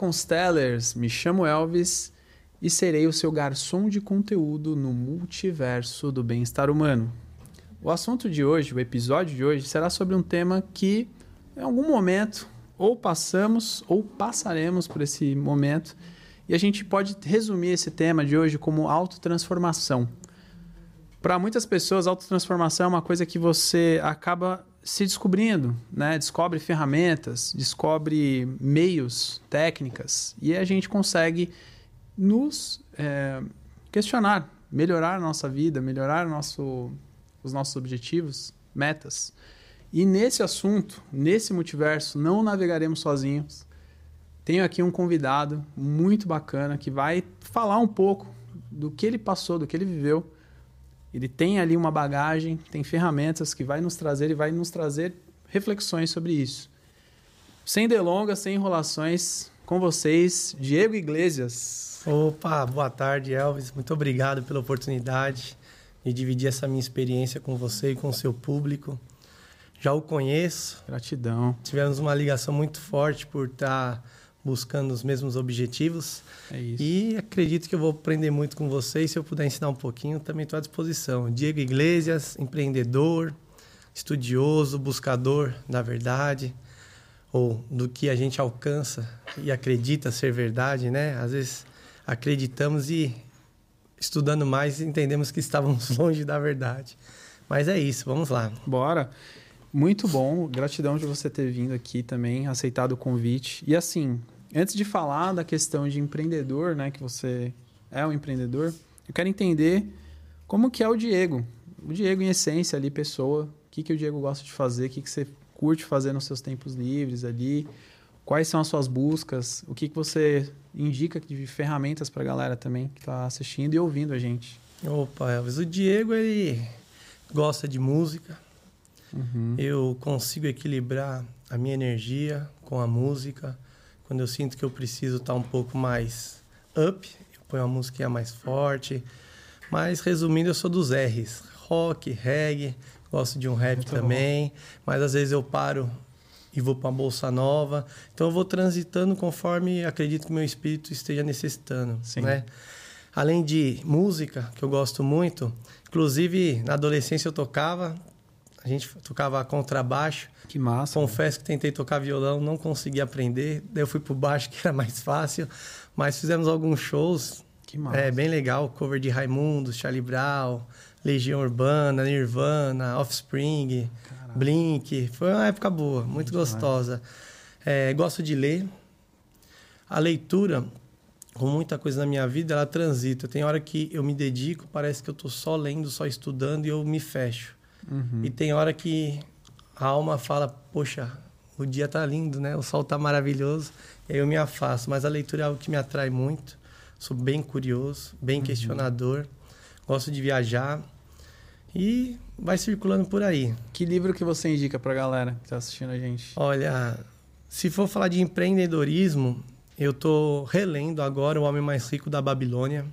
Constellers! Me chamo Elvis e serei o seu garçom de conteúdo no multiverso do bem-estar humano. O assunto de hoje, o episódio de hoje, será sobre um tema que, em algum momento, ou passamos ou passaremos por esse momento, e a gente pode resumir esse tema de hoje como autotransformação. Para muitas pessoas, autotransformação é uma coisa que você acaba se descobrindo, né? Descobre ferramentas, descobre meios, técnicas e a gente consegue nos é, questionar, melhorar a nossa vida, melhorar nosso, os nossos objetivos, metas. E nesse assunto, nesse multiverso, não navegaremos sozinhos. Tenho aqui um convidado muito bacana que vai falar um pouco do que ele passou, do que ele viveu ele tem ali uma bagagem, tem ferramentas que vai nos trazer e vai nos trazer reflexões sobre isso. Sem delongas, sem enrolações, com vocês, Diego Iglesias. Opa, boa tarde, Elvis. Muito obrigado pela oportunidade de dividir essa minha experiência com você e com o seu público. Já o conheço. Gratidão. Tivemos uma ligação muito forte por estar tá buscando os mesmos objetivos. É isso. E acredito que eu vou aprender muito com vocês. Se eu puder ensinar um pouquinho, também estou à disposição. Diego Iglesias, empreendedor, estudioso, buscador da verdade, ou do que a gente alcança e acredita ser verdade, né? Às vezes acreditamos e estudando mais entendemos que estávamos longe da verdade. Mas é isso, vamos lá. Bora. Muito bom, gratidão de você ter vindo aqui também, aceitado o convite. E assim, antes de falar da questão de empreendedor, né, que você é um empreendedor, eu quero entender como que é o Diego. O Diego, em essência, ali, pessoa, o que, que o Diego gosta de fazer, o que, que você curte fazer nos seus tempos livres ali, quais são as suas buscas, o que, que você indica de ferramentas para a galera também que está assistindo e ouvindo a gente. Opa, Elvis, o Diego, ele gosta de música, Uhum. Eu consigo equilibrar a minha energia com a música. Quando eu sinto que eu preciso estar um pouco mais up, eu ponho a música mais forte. Mas resumindo, eu sou dos R's: rock, reggae, gosto de um rap Muito também. Bom. Mas às vezes eu paro e vou para uma bolsa nova. Então eu vou transitando conforme acredito que meu espírito esteja necessitando, Sim. né? Além de música, que eu gosto muito, inclusive na adolescência eu tocava, gente tocava contrabaixo. Que massa. Confesso que tentei tocar violão, não consegui aprender. Daí eu fui pro baixo, que era mais fácil. Mas fizemos alguns shows. Que massa. É, bem legal. Cover de Raimundo, Charlie Brown, Legião Urbana, Nirvana, Offspring, Caraca. Blink. Foi uma época boa, muito, muito gostosa. É, gosto de ler. A leitura, com muita coisa na minha vida, ela transita. Tem hora que eu me dedico, parece que eu tô só lendo, só estudando e eu me fecho. Uhum. E tem hora que a alma fala, poxa, o dia tá lindo, né? O sol tá maravilhoso. E aí eu me afasto. Mas a leitura é algo que me atrai muito. Sou bem curioso, bem uhum. questionador. Gosto de viajar. E vai circulando por aí. Que livro que você indica pra galera que tá assistindo a gente? Olha, se for falar de empreendedorismo, eu tô relendo agora O Homem Mais Rico da Babilônia.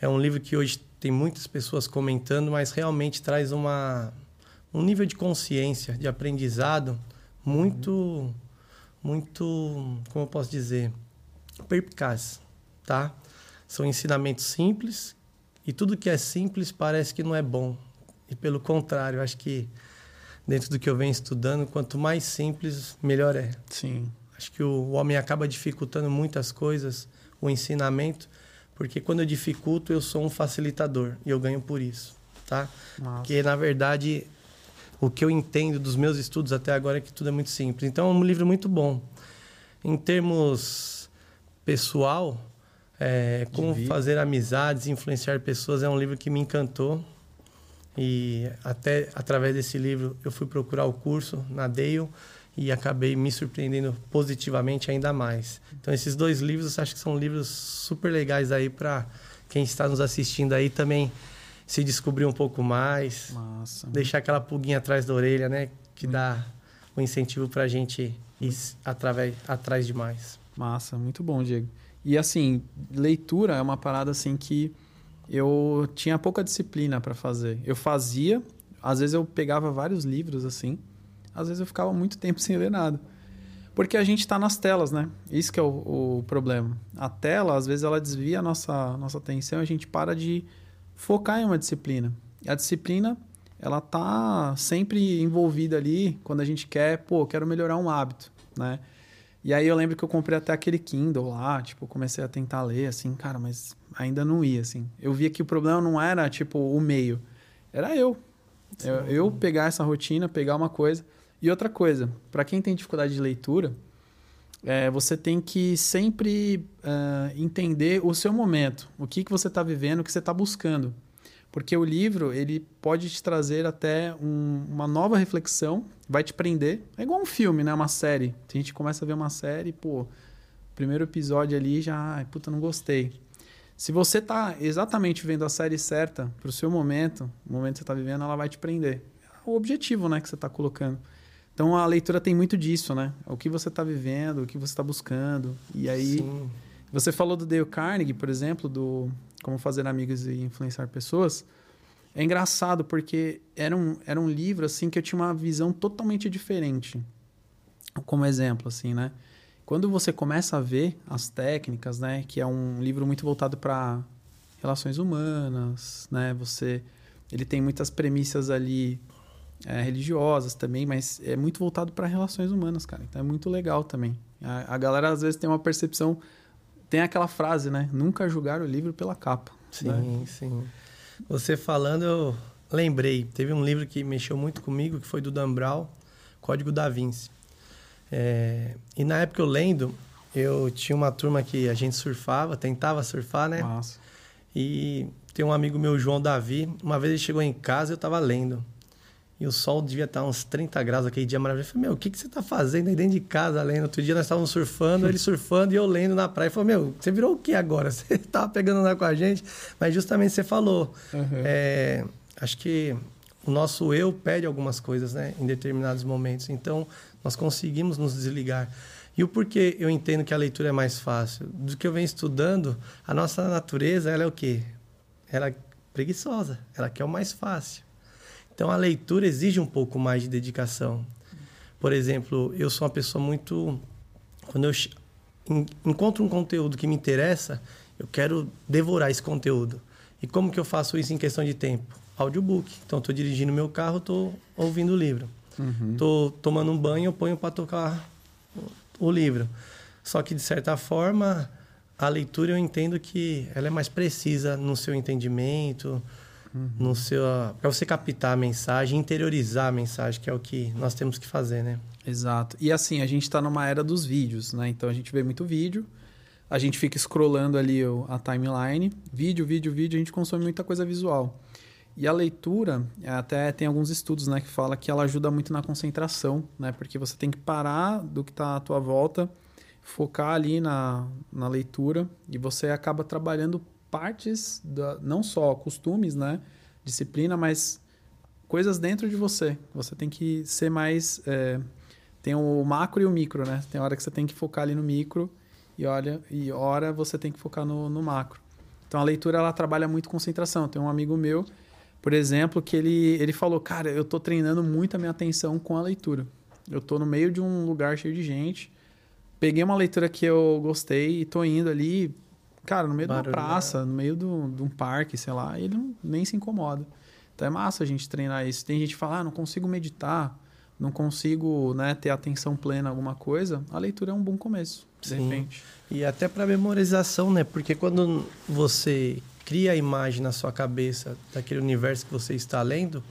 É um livro que hoje tem muitas pessoas comentando, mas realmente traz uma, um nível de consciência, de aprendizado muito, muito, como eu posso dizer, perspicaz, tá? São ensinamentos simples e tudo que é simples parece que não é bom. E pelo contrário, acho que dentro do que eu venho estudando, quanto mais simples, melhor é. Sim. Acho que o homem acaba dificultando muitas coisas, o ensinamento, porque quando eu dificulto, eu sou um facilitador e eu ganho por isso, tá? Nossa. Porque, na verdade, o que eu entendo dos meus estudos até agora é que tudo é muito simples. Então, é um livro muito bom. Em termos pessoal, é, como fazer amizades, influenciar pessoas, é um livro que me encantou. E até através desse livro eu fui procurar o curso na Dale e acabei me surpreendendo positivamente ainda mais. Então esses dois livros acho que são livros super legais aí para quem está nos assistindo aí também se descobrir um pouco mais, Massa. deixar aquela pulguinha atrás da orelha, né, que dá o um incentivo para a gente ir através, atrás de mais. Massa, muito bom, Diego. E assim, leitura é uma parada assim que eu tinha pouca disciplina para fazer. Eu fazia, às vezes eu pegava vários livros assim, às vezes eu ficava muito tempo sem ler nada. Porque a gente está nas telas, né? Isso que é o, o, problema. A tela, às vezes, ela desvia a nossa, nossa atenção e a gente para de focar em uma disciplina. E a disciplina, ela tá sempre envolvida ali quando a gente quer, pô, quero melhorar um hábito, né? E aí eu lembro que eu comprei até aquele Kindle lá, tipo, comecei a tentar ler, assim, cara, mas ainda não ia, assim. Eu via que o problema não era, tipo, o meio, era eu. Eu, eu pegar essa rotina, pegar uma coisa. E outra coisa, para quem tem dificuldade de leitura, é, você tem que sempre uh, entender o seu momento, o que, que você está vivendo, o que você está buscando. Porque o livro, ele pode te trazer até um, uma nova reflexão, vai te prender. É igual um filme, né? Uma série. A gente começa a ver uma série, pô, primeiro episódio ali já, ai, puta, não gostei. Se você tá exatamente vendo a série certa para o seu momento, o momento que você está vivendo, ela vai te prender. É o objetivo, né, que você está colocando. Então a leitura tem muito disso, né? O que você está vivendo, o que você está buscando. E aí, Sim. você falou do Dale Carnegie, por exemplo, do como Fazer Amigos e Influenciar Pessoas, é engraçado porque era um, era um livro assim que eu tinha uma visão totalmente diferente. Como exemplo, assim, né? Quando você começa a ver as técnicas, né? Que é um livro muito voltado para relações humanas, né? Você, ele tem muitas premissas ali é, religiosas também, mas é muito voltado para relações humanas, cara. Então é muito legal também. A, a galera às vezes tem uma percepção tem aquela frase, né? Nunca julgar o livro pela capa. Sim, né? sim. Você falando, eu lembrei. Teve um livro que mexeu muito comigo, que foi do Dan Brown, Código da Vinci. É, e na época eu lendo, eu tinha uma turma que a gente surfava, tentava surfar, né? Nossa. E tem um amigo meu, João Davi, uma vez ele chegou em casa e eu estava lendo. E o sol devia estar uns 30 graus aquele dia maravilhoso. Eu falei, meu, o que, que você está fazendo aí dentro de casa lendo? Outro dia nós estávamos surfando, ele surfando e eu lendo na praia. Eu falei, meu, você virou o que agora? Você estava pegando lá com a gente? Mas justamente você falou. Uhum. É, acho que o nosso eu pede algumas coisas, né? Em determinados momentos. Então, nós conseguimos nos desligar. E o porquê eu entendo que a leitura é mais fácil? Do que eu venho estudando, a nossa natureza, ela é o quê? Ela é preguiçosa. Ela quer o mais fácil. Então a leitura exige um pouco mais de dedicação. Por exemplo, eu sou uma pessoa muito. Quando eu encontro um conteúdo que me interessa, eu quero devorar esse conteúdo. E como que eu faço isso em questão de tempo? Audiobook. Então, estou dirigindo meu carro, estou ouvindo o livro. Estou uhum. tomando um banho, eu ponho para tocar o livro. Só que, de certa forma, a leitura eu entendo que ela é mais precisa no seu entendimento, uhum. no seu para você captar a mensagem, interiorizar a mensagem, que é o que nós temos que fazer, né? Exato. E assim, a gente está numa era dos vídeos, né? Então a gente vê muito vídeo, a gente fica scrollando ali a timeline, vídeo, vídeo, vídeo, a gente consome muita coisa visual. E a leitura, até tem alguns estudos, né, que fala que ela ajuda muito na concentração, né? Porque você tem que parar do que está à tua volta, focar ali na, na leitura e você acaba trabalhando partes, da, não só costumes, né? Disciplina, mas coisas dentro de você. Você tem que ser mais. É, tem o macro e o micro, né? Tem hora que você tem que focar ali no micro e olha e hora você tem que focar no, no macro. Então a leitura ela trabalha muito concentração. Tem um amigo meu, por exemplo, que ele, ele falou: Cara, eu tô treinando muito a minha atenção com a leitura. Eu tô no meio de um lugar cheio de gente. Peguei uma leitura que eu gostei e tô indo ali, Cara, no meio Barulho, de uma praça, no meio do, de um parque, sei lá, ele não, nem se incomoda. Então é massa a gente treinar isso. Tem gente que fala, ah, não consigo meditar, não consigo né, ter atenção plena em alguma coisa. A leitura é um bom começo, de Sim. repente. E até para memorização, né? Porque quando você cria a imagem na sua cabeça daquele universo que você está lendo,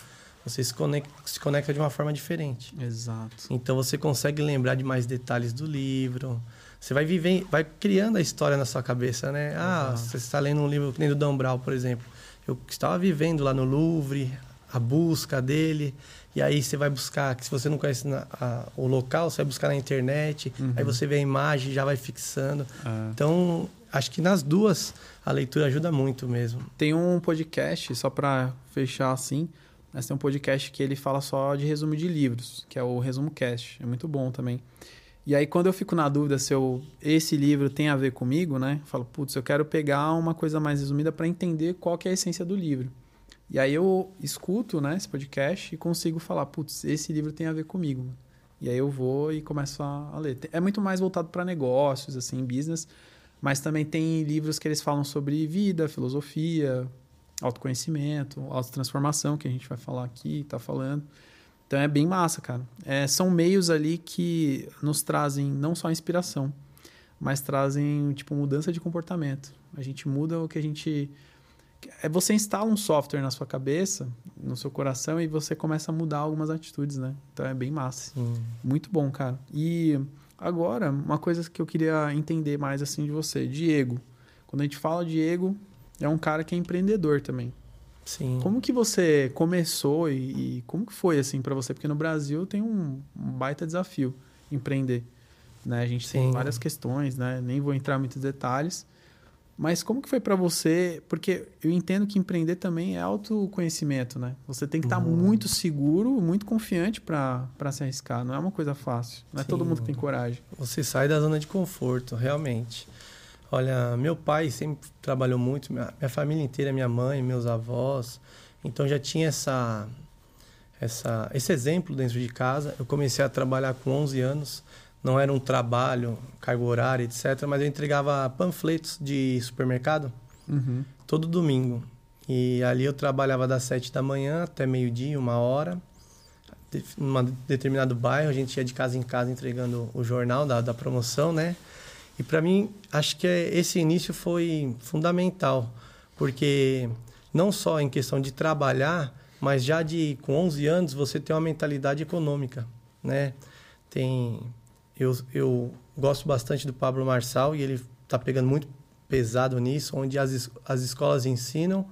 você se conecta, se conecta de uma forma diferente. Exato. Então você consegue lembrar de mais detalhes do livro. Você vai viver, vai criando a história na sua cabeça, né? Ah, uhum. você está lendo um livro que nem do Dan Brown, por exemplo. Eu estava vivendo lá no Louvre, a busca dele, e aí você vai buscar, que se você não conhece na, a, o local, você vai buscar na internet, uhum. aí você vê a imagem, já vai fixando. Uhum. Então, acho que nas duas a leitura ajuda muito mesmo. Tem um podcast, só para fechar assim, mas tem um podcast que ele fala só de resumo de livros, que é o Resumo Cast. É muito bom também. E aí, quando eu fico na dúvida se eu, esse livro tem a ver comigo, né? Eu falo, putz, eu quero pegar uma coisa mais resumida para entender qual que é a essência do livro. E aí eu escuto né, esse podcast e consigo falar, putz, esse livro tem a ver comigo. E aí eu vou e começo a, ler. É muito mais voltado para negócios, assim, business, mas também tem livros que eles falam sobre vida, filosofia, autoconhecimento, autotransformação, que a gente vai falar aqui, tá falando. Então é bem massa, cara. É, são meios ali que nos trazem não só inspiração, mas trazem tipo mudança de comportamento. A gente muda o que a gente é você instala um software na sua cabeça, no seu coração e você começa a mudar algumas atitudes, né? Então é bem massa. Sim. Muito bom, cara. E agora, uma coisa que eu queria entender mais assim de você, Diego. Quando a gente fala Diego, é um cara que é empreendedor também. Sim. Como que você começou e, e como que foi assim para você? Porque no Brasil tem um, um, baita desafio empreender, né? A gente Sim. tem várias questões, né? Nem vou entrar em muitos detalhes, mas como que foi para você? Porque eu entendo que empreender também é autoconhecimento, né? Você tem que estar uhum. muito seguro, muito confiante para se arriscar. Não é uma coisa fácil. Não é Sim. todo mundo que tem coragem. Você sai da zona de conforto, realmente. Olha, meu pai sempre trabalhou muito, minha, minha família inteira, minha mãe, meus avós. Então já tinha essa, essa, esse exemplo dentro de casa. Eu comecei a trabalhar com 11 anos não era um trabalho, cargo horário, etc. Mas eu entregava panfletos de supermercado uhum. todo domingo. E ali eu trabalhava das sete da manhã até meio-dia, uma hora. Num determinado bairro, a gente ia de casa em casa entregando o jornal da, da promoção, né? E para mim, acho que esse início foi fundamental, porque não só em questão de trabalhar, mas já de com 11 anos você tem uma mentalidade econômica, né? Tem eu, eu gosto bastante do Pablo Marçal e ele está pegando muito pesado nisso, onde as, as escolas ensinam,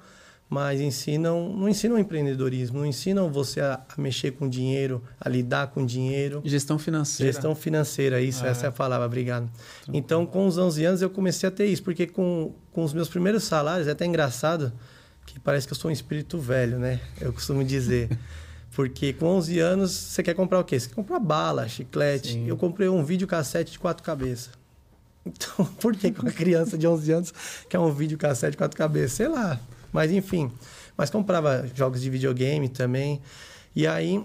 mas ensinam não ensinam empreendedorismo, não ensinam você a, a mexer com dinheiro, a lidar com dinheiro. Gestão financeira. Gestão financeira, isso, essa é a palavra, obrigado. Então, com os 11 anos, eu comecei a ter isso, porque com, com os meus primeiros salários, é até engraçado, que parece que eu sou um espírito velho, né? Eu costumo dizer. Porque com 11 anos, você quer comprar o quê? Você quer comprar bala, chiclete. Sim. Eu comprei um videocassete de quatro cabeças. Então, por que uma criança de 11 anos quer um videocassete de quatro cabeças? Sei lá. Mas, enfim. Mas comprava jogos de videogame também. E aí,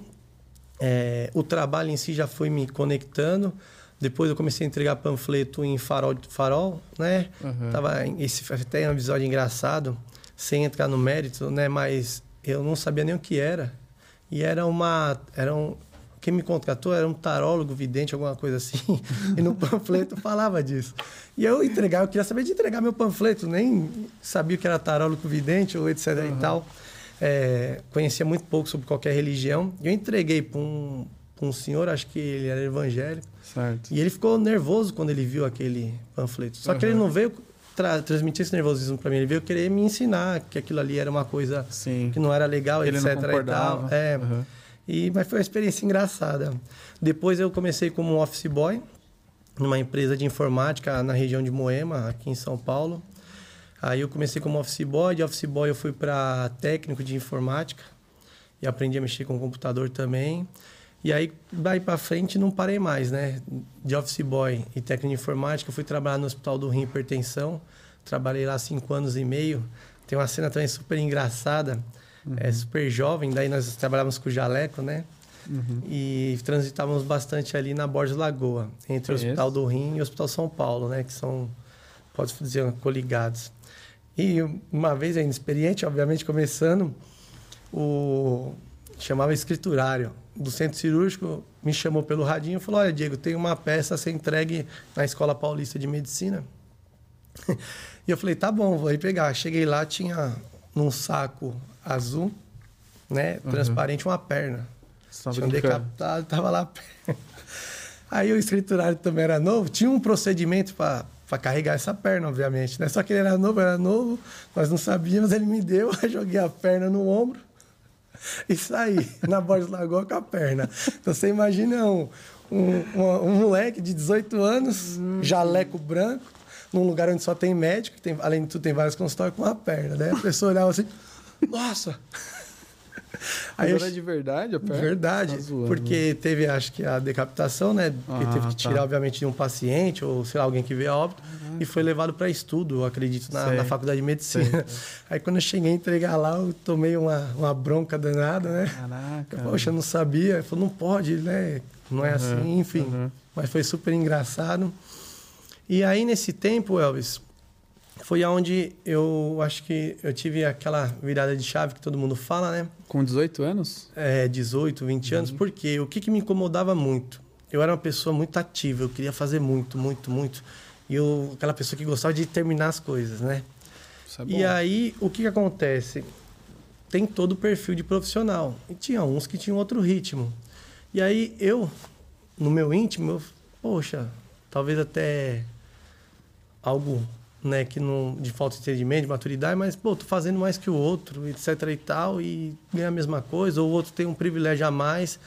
é, o trabalho em si já foi me conectando. Depois eu comecei a entregar panfleto em farol, farol né? Uhum. Tava, esse até um episódio engraçado, sem entrar no mérito, né? Mas eu não sabia nem o que era. E era uma. Era um, quem me contratou era um tarólogo, vidente, alguma coisa assim. e no panfleto falava disso. E eu entregava, eu queria saber de entregar meu panfleto, nem sabia o que era tarólogo, vidente ou etc uhum. e tal. É, conhecia muito pouco sobre qualquer religião. Eu entreguei para um, um senhor, acho que ele era evangélico. Certo. E ele ficou nervoso quando ele viu aquele panfleto. Só uhum. que ele não veio tra transmitir esse nervosismo para mim. Ele veio querer me ensinar que aquilo ali era uma coisa Sim. que não era legal, ele etc. E tal. É. Uhum. E, mas foi uma experiência engraçada. Depois eu comecei como office boy numa empresa de informática na região de Moema, aqui em São Paulo. Aí eu comecei como office boy, de office boy eu fui para técnico de informática e aprendi a mexer com o computador também. E aí, daí para frente, não parei mais, né? De office boy e técnico de informática, fui trabalhar no Hospital do Rim Hipertensão. Trabalhei lá cinco anos e meio. Tem uma cena também super engraçada. Uhum. É super jovem, daí nós trabalhávamos com o jaleco, né? Uhum. E transitávamos bastante ali na Borges Lagoa, entre o Hospital do Rim e o Hospital São Paulo, né? Que são, pode dizer, coligados. E uma vez, ainda experiente, obviamente, começando, o chamava escriturário do centro cirúrgico me chamou pelo radinho e falou: Olha, Diego, tem uma peça a ser entregue na Escola Paulista de Medicina. e eu falei: Tá bom, vou aí pegar. Cheguei lá, tinha num saco azul, né, uhum. transparente, uma perna. tinha um decapitado, tava lá. aí o escriturário também era novo, tinha um procedimento para para carregar essa perna, obviamente, né? Só que ele era novo, era novo, nós não sabíamos, ele me deu, eu joguei a perna no ombro e sair na Borges Lagoa com a perna. Então você imagina um, um, um, um moleque de 18 anos, hum. jaleco branco, num lugar onde só tem médico, tem, além de tudo tem vários consultórios com a perna, né? A pessoa olhava assim, nossa! Aí Mas era de verdade a perna? Verdade, tá zoando, porque teve, acho que, a decapitação, né? Ah, teve que tirar, tá. obviamente, de um paciente ou, sei lá, alguém que veio a óbito. Caraca. E foi levado para estudo, acredito, na, na, faculdade de medicina. Sei. Aí quando eu cheguei a entregar lá, eu tomei uma, uma bronca danada, né? Caraca. Poxa, eu não sabia. Ele falou, não pode, né? não é uhum, assim, enfim. Uhum. Mas foi super engraçado. E aí, nesse tempo, Elvis, foi aonde eu acho que eu tive aquela virada de chave que todo mundo fala, né? Com 18 anos? É, 18, 20 uhum. anos. Porque o que, que me incomodava muito? Eu era uma pessoa muito ativa, eu queria fazer muito, muito, muito. E eu, aquela pessoa que gostava de terminar as coisas, né? É e aí, o que, que acontece? Tem todo o perfil de profissional. E tinha uns que tinham outro ritmo. E aí, eu, no meu íntimo, eu, poxa, talvez até algo né, que não de falta de entendimento, de maturidade, mas pô, tô fazendo mais que o outro, etc e tal, e ganha a mesma coisa, ou o outro tem um privilégio a mais.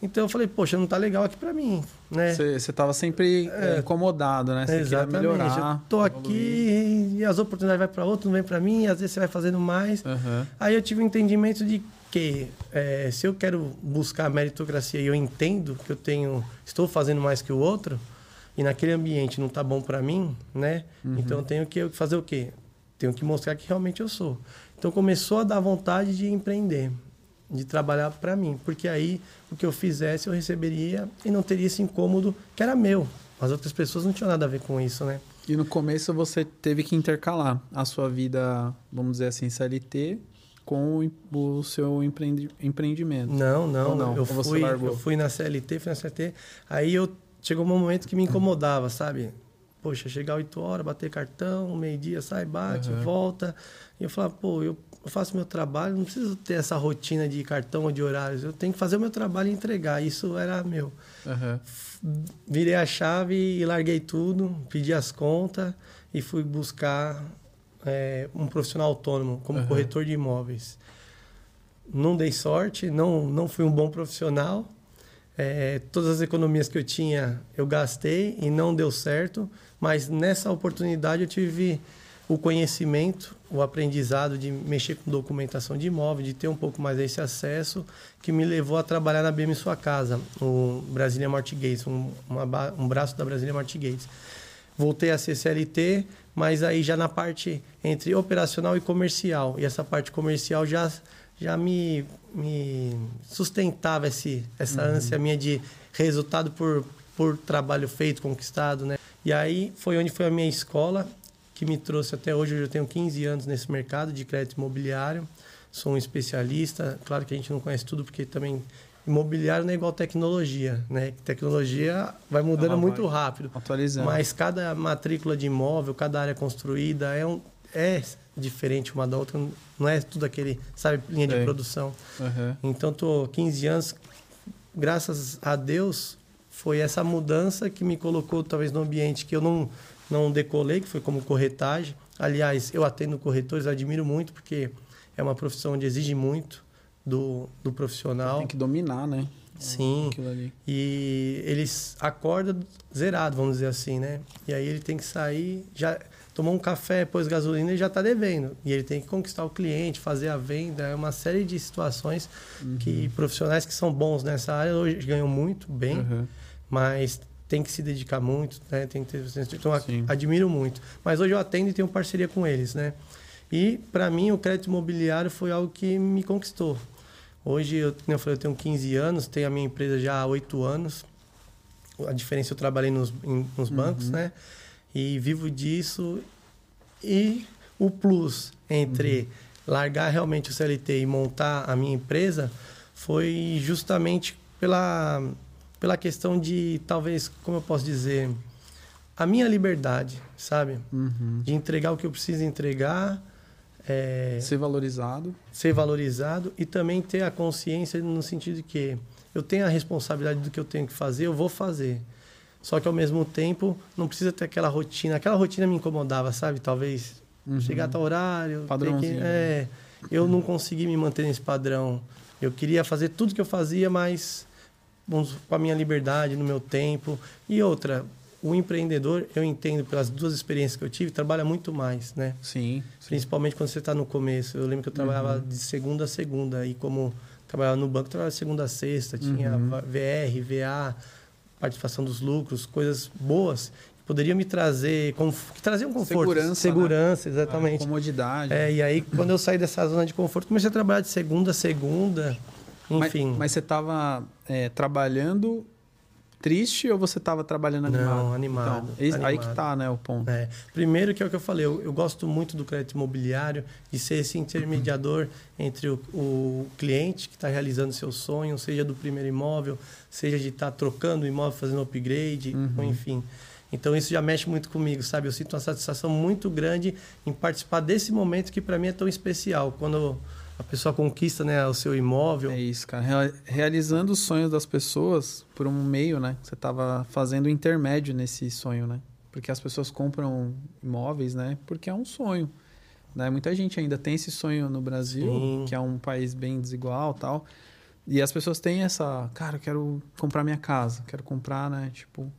Então eu falei, poxa, não tá legal aqui para mim, né? Você estava sempre é, incomodado, né? Você exatamente. melhorar. Eu tô aqui e as oportunidades vai para outro, não vem para mim, às vezes você vai fazendo mais. Uhum. Aí eu tive um entendimento de que é, se eu quero buscar meritocracia e eu entendo que eu tenho, estou fazendo mais que o outro, e naquele ambiente não tá bom para mim, né? Uhum. Então eu tenho que fazer o quê? Tenho que mostrar que realmente eu sou. Então começou a dar vontade de empreender, de trabalhar para mim, porque aí o que eu fizesse eu receberia e não teria esse incômodo que era meu. As outras pessoas não tinham nada a ver com isso, né? E no começo você teve que intercalar a sua vida, vamos dizer assim, CLT com o seu empreendi empreendimento. Não, não, não. Eu, fui, eu fui na CLT, fui na CLT, aí eu chegou um momento que me incomodava, sabe? Poxa, chegar 8 horas, bater cartão, meio-dia, sai, bate, uhum. volta. E eu falava, pô, eu, faço meu trabalho, não preciso ter essa rotina de cartão ou de horários. Eu tenho que fazer o meu trabalho e entregar. Isso era meu. Uhum. Virei a chave e larguei tudo, pedi as contas e fui buscar é, um profissional autônomo como uhum. corretor de imóveis. Não dei sorte, não, não fui um bom profissional é, todas as economias que eu tinha eu gastei e não deu certo, mas nessa oportunidade eu tive o conhecimento, o aprendizado de mexer com documentação de imóvel, de ter um pouco mais esse acesso, que me levou a trabalhar na BM Sua Casa, o Brasília Mortgage, um, uma, um braço da Brasília Mortgage. Voltei a ser CLT, mas aí já na parte entre operacional e comercial. E essa parte comercial já já me, me sustentava esse, essa uhum. ânsia minha de resultado por, por trabalho feito, conquistado, né? E aí foi onde foi a minha escola, que me trouxe até hoje. Eu tenho 15 anos nesse mercado de crédito imobiliário. Sou um especialista. Claro que a gente não conhece tudo, porque também imobiliário não é igual tecnologia, né? Tecnologia vai mudando ah, muito rápido. Atualizando. Mas cada matrícula de imóvel, cada área construída é um é diferente uma da outra, não é tudo aquele, sabe, linha de produção. Uhum. Então, tô 15 anos, graças a Deus, foi essa mudança que me colocou talvez no ambiente que eu não não decolei, que foi como corretagem. Aliás, eu atendo corretores, admiro muito porque é uma profissão onde exige muito do, do profissional. Tem que dominar, né? Sim. E eles acordam zerado, vamos dizer assim, né? E aí ele tem que sair já tomou um café, pôs gasolina e já está devendo. E ele tem que conquistar o cliente, fazer a venda. É uma série de situações uhum. que profissionais que são bons nessa área hoje ganham muito bem, uhum. mas tem que se dedicar muito, né? Tem que ter, então, Sim. admiro muito. Mas hoje eu atendo e tenho parceria com eles, né? E para mim o crédito imobiliário foi algo que me conquistou. Hoje eu, eu falei, eu tenho 15 anos, tenho a minha empresa já há 8 anos. A diferença eu trabalhei nos, em, nos bancos, uhum. né? E vivo disso. E o plus entre uhum. largar realmente o CLT e montar a minha empresa foi justamente pela, pela questão de, talvez, como eu posso dizer, a minha liberdade, sabe? Uhum. De entregar o que eu preciso entregar. É, ser valorizado. Ser valorizado e também ter a consciência no sentido de que eu tenho a responsabilidade do que eu tenho que fazer, eu vou fazer. Só que ao mesmo tempo não precisa ter aquela rotina. Aquela rotina me incomodava, sabe? Talvez uhum. chegar até horário. Padrãozinho. Que, é, eu não consegui me manter nesse padrão. Eu queria fazer tudo que eu fazia, mas vamos, com a minha liberdade, no meu tempo. E outra, o empreendedor, eu entendo pelas duas experiências que eu tive, trabalha muito mais, né? Sim. sim. Principalmente quando você está no começo. Eu lembro que eu trabalhava uhum. de segunda a segunda. E como trabalhava no banco, trabalhava de segunda a sexta. Tinha uhum. VR, VA participação dos lucros, coisas boas que poderiam me trazer, que traziam conforto, segurança, segurança, né? exatamente, ah, comodidade. É, e aí quando eu saí dessa zona de conforto, comecei a trabalhar de segunda a segunda, enfim. Mas, mas você estava é, trabalhando triste ou você estava trabalhando animado? Não, animado, então, animado. Aí que tá, né, o ponto. É. Primeiro que é o que eu falei, eu, eu, gosto muito do crédito imobiliário e ser esse intermediador entre o, o cliente que está realizando seu sonho, seja do primeiro imóvel, seja de estar tá trocando o imóvel, fazendo upgrade, uhum. enfim. Então isso já mexe muito comigo, sabe? Eu sinto uma satisfação muito grande em participar desse momento que para mim é tão especial. Quando a pessoa conquista né, o seu imóvel. É isso, cara. Realizando os sonhos das pessoas por um meio, né? Você estava fazendo intermédio nesse sonho, né? Porque as pessoas compram imóveis, né? Porque é um sonho. Né? Muita gente ainda tem esse sonho no Brasil, Sim. que é um país bem desigual tal. E as pessoas têm essa, cara, eu quero comprar minha casa, quero comprar, né? Tipo,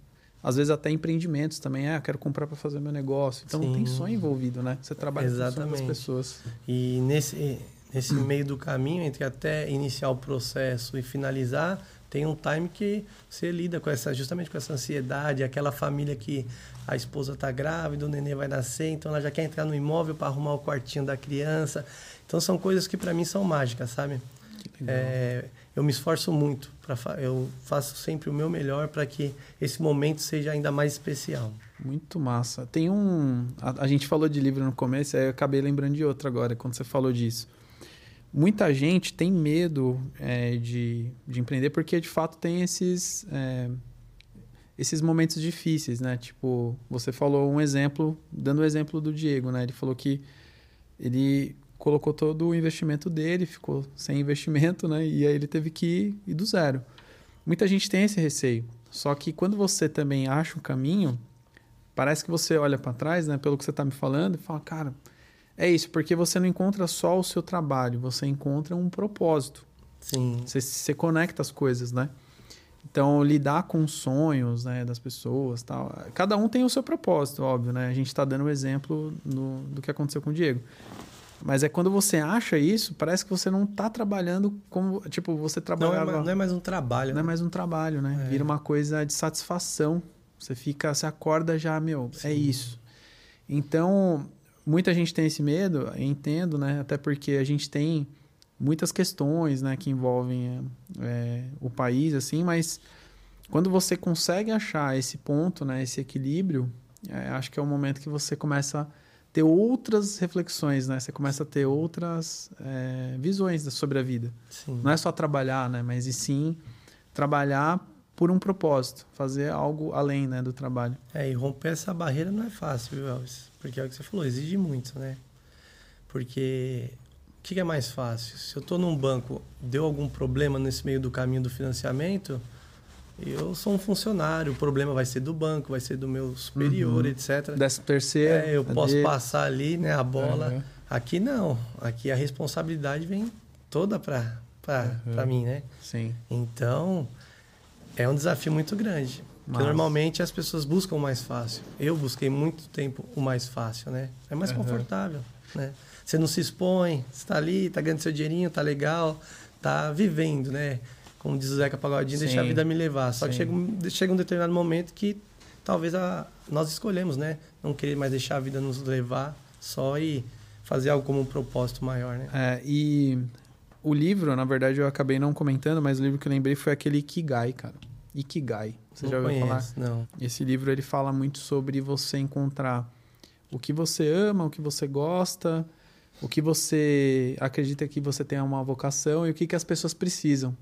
às vezes até empreendimentos também, é, quero comprar para fazer meu negócio. Então Sim. tem sonho envolvido, né? Você trabalha Exatamente. com as pessoas. E nesse nesse meio do caminho entre até iniciar o processo e finalizar, tem um time que você lida com essa justamente com essa ansiedade, aquela família que a esposa está grávida, o nenê vai nascer, então ela já quer entrar no imóvel para arrumar o quartinho da criança. Então são coisas que para mim são mágicas, sabe? É, eu me esforço muito para eu faço sempre o meu melhor para que esse momento seja ainda mais especial. Muito massa. Tem um a, a gente falou de livro no começo, aí eu acabei lembrando de outro agora quando você falou disso muita gente tem medo é, de, de empreender porque de fato tem esses é, esses momentos difíceis, né? Tipo, você falou um exemplo, dando o exemplo do Diego, né? Ele falou que ele colocou todo o investimento dele, ficou sem investimento, né? E aí ele teve que ir do zero. Muita gente tem esse receio. Só que quando você também acha um caminho, parece que você olha para trás, né? Pelo que você está me falando, e fala, cara, é isso, porque você não encontra só o seu trabalho, você encontra um propósito. Sim. Você, você conecta as coisas, né? Então, lidar com sonhos né, das pessoas tal. Cada um tem o seu propósito, óbvio, né? A gente está dando o um exemplo no, do que aconteceu com o Diego. Mas é quando você acha isso, parece que você não está trabalhando como. Tipo, você trabalhava. Não é, mais, não é mais um trabalho. Não é né? é mais um trabalho, né? É. Vira uma coisa de satisfação. Você fica, você acorda já, meu, é Sim. é isso. Então, muita gente tem esse medo, entendo, né? Até porque a gente tem muitas questões, né, que envolvem é, o país, assim, mas quando você consegue achar esse ponto, né, esse equilíbrio, é, acho que é o momento que você começa a ter outras reflexões, né? Você começa a ter outras é, visões sobre a vida. Sim. Não é só trabalhar, né? Mas e sim trabalhar por um propósito, fazer algo além né, do trabalho. É, e romper essa barreira não é fácil, viu, Elvis? Porque é o que você falou, exige muito, né? Porque o que é mais fácil? Se eu estou num banco, deu algum problema nesse meio do caminho do financiamento, eu sou um funcionário, o problema vai ser do banco, vai ser do meu superior, uhum. etc. Décimo terceiro. É, eu posso dele. passar ali né, a bola. Uhum. Aqui não. Aqui a responsabilidade vem toda para uhum. mim, né? Sim. Então, é um desafio muito grande. Porque normalmente as pessoas buscam o mais fácil. Eu busquei muito tempo o mais fácil, né? É mais uhum. confortável, né? Você não se expõe, você está ali, está ganhando seu dinheirinho, tá legal, tá vivendo, né? Como diz o Zeca Pagodinho, deixa a vida me levar. Só Sim. que chega um, chega um determinado momento que talvez a, nós escolhemos, né? Não querer mais deixar a vida nos levar só e fazer algo como um propósito maior, né? É, e o livro, na verdade, eu acabei não comentando, mas o livro que eu lembrei foi aquele Ikigai, cara. Ikigai. Você não já ouviu conheço, falar? Não. Esse livro ele fala muito sobre você encontrar o que você ama, o que você gosta, o que você acredita que você tem uma vocação e o que, que as pessoas precisam.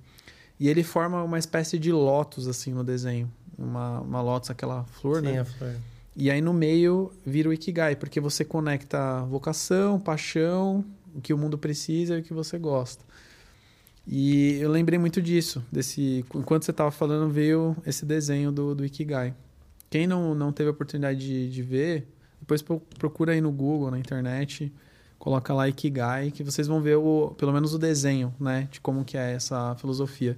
E ele forma uma espécie de lótus assim no desenho. Uma, uma lótus, aquela flor, Sim, né? a flor. E aí no meio vira o Ikigai, porque você conecta vocação, paixão, o que o mundo precisa e o que você gosta. E eu lembrei muito disso, desse enquanto você estava falando veio esse desenho do, do Ikigai. Quem não, não teve a oportunidade de, de ver, depois procura aí no Google, na internet, coloca lá Ikigai, que vocês vão ver o, pelo menos o desenho, né, de como que é essa filosofia.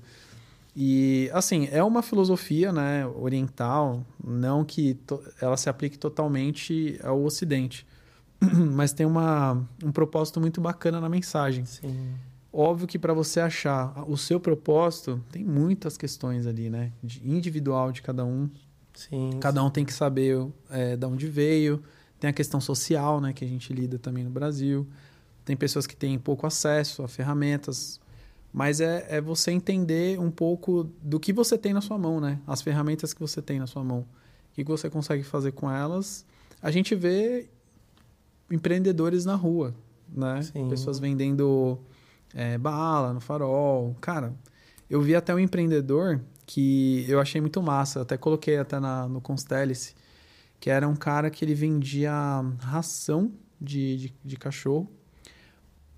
E assim, é uma filosofia, né, oriental, não que ela se aplique totalmente ao ocidente, mas tem uma, um propósito muito bacana na mensagem. Sim. Óbvio que para você achar o seu propósito, tem muitas questões ali, né? De individual de cada um. Sim. Cada um tem que saber é, de onde veio. Tem a questão social, né? Que a gente lida também no Brasil. Tem pessoas que têm pouco acesso a ferramentas. Mas é, é você entender um pouco do que você tem na sua mão, né? As ferramentas que você tem na sua mão. O que você consegue fazer com elas. A gente vê empreendedores na rua, né? Sim. Pessoas vendendo é, bala no farol. Cara, eu vi até um empreendedor que eu achei muito massa. Até coloquei até na, no Constellice, que era um cara que ele vendia ração de, de, de cachorro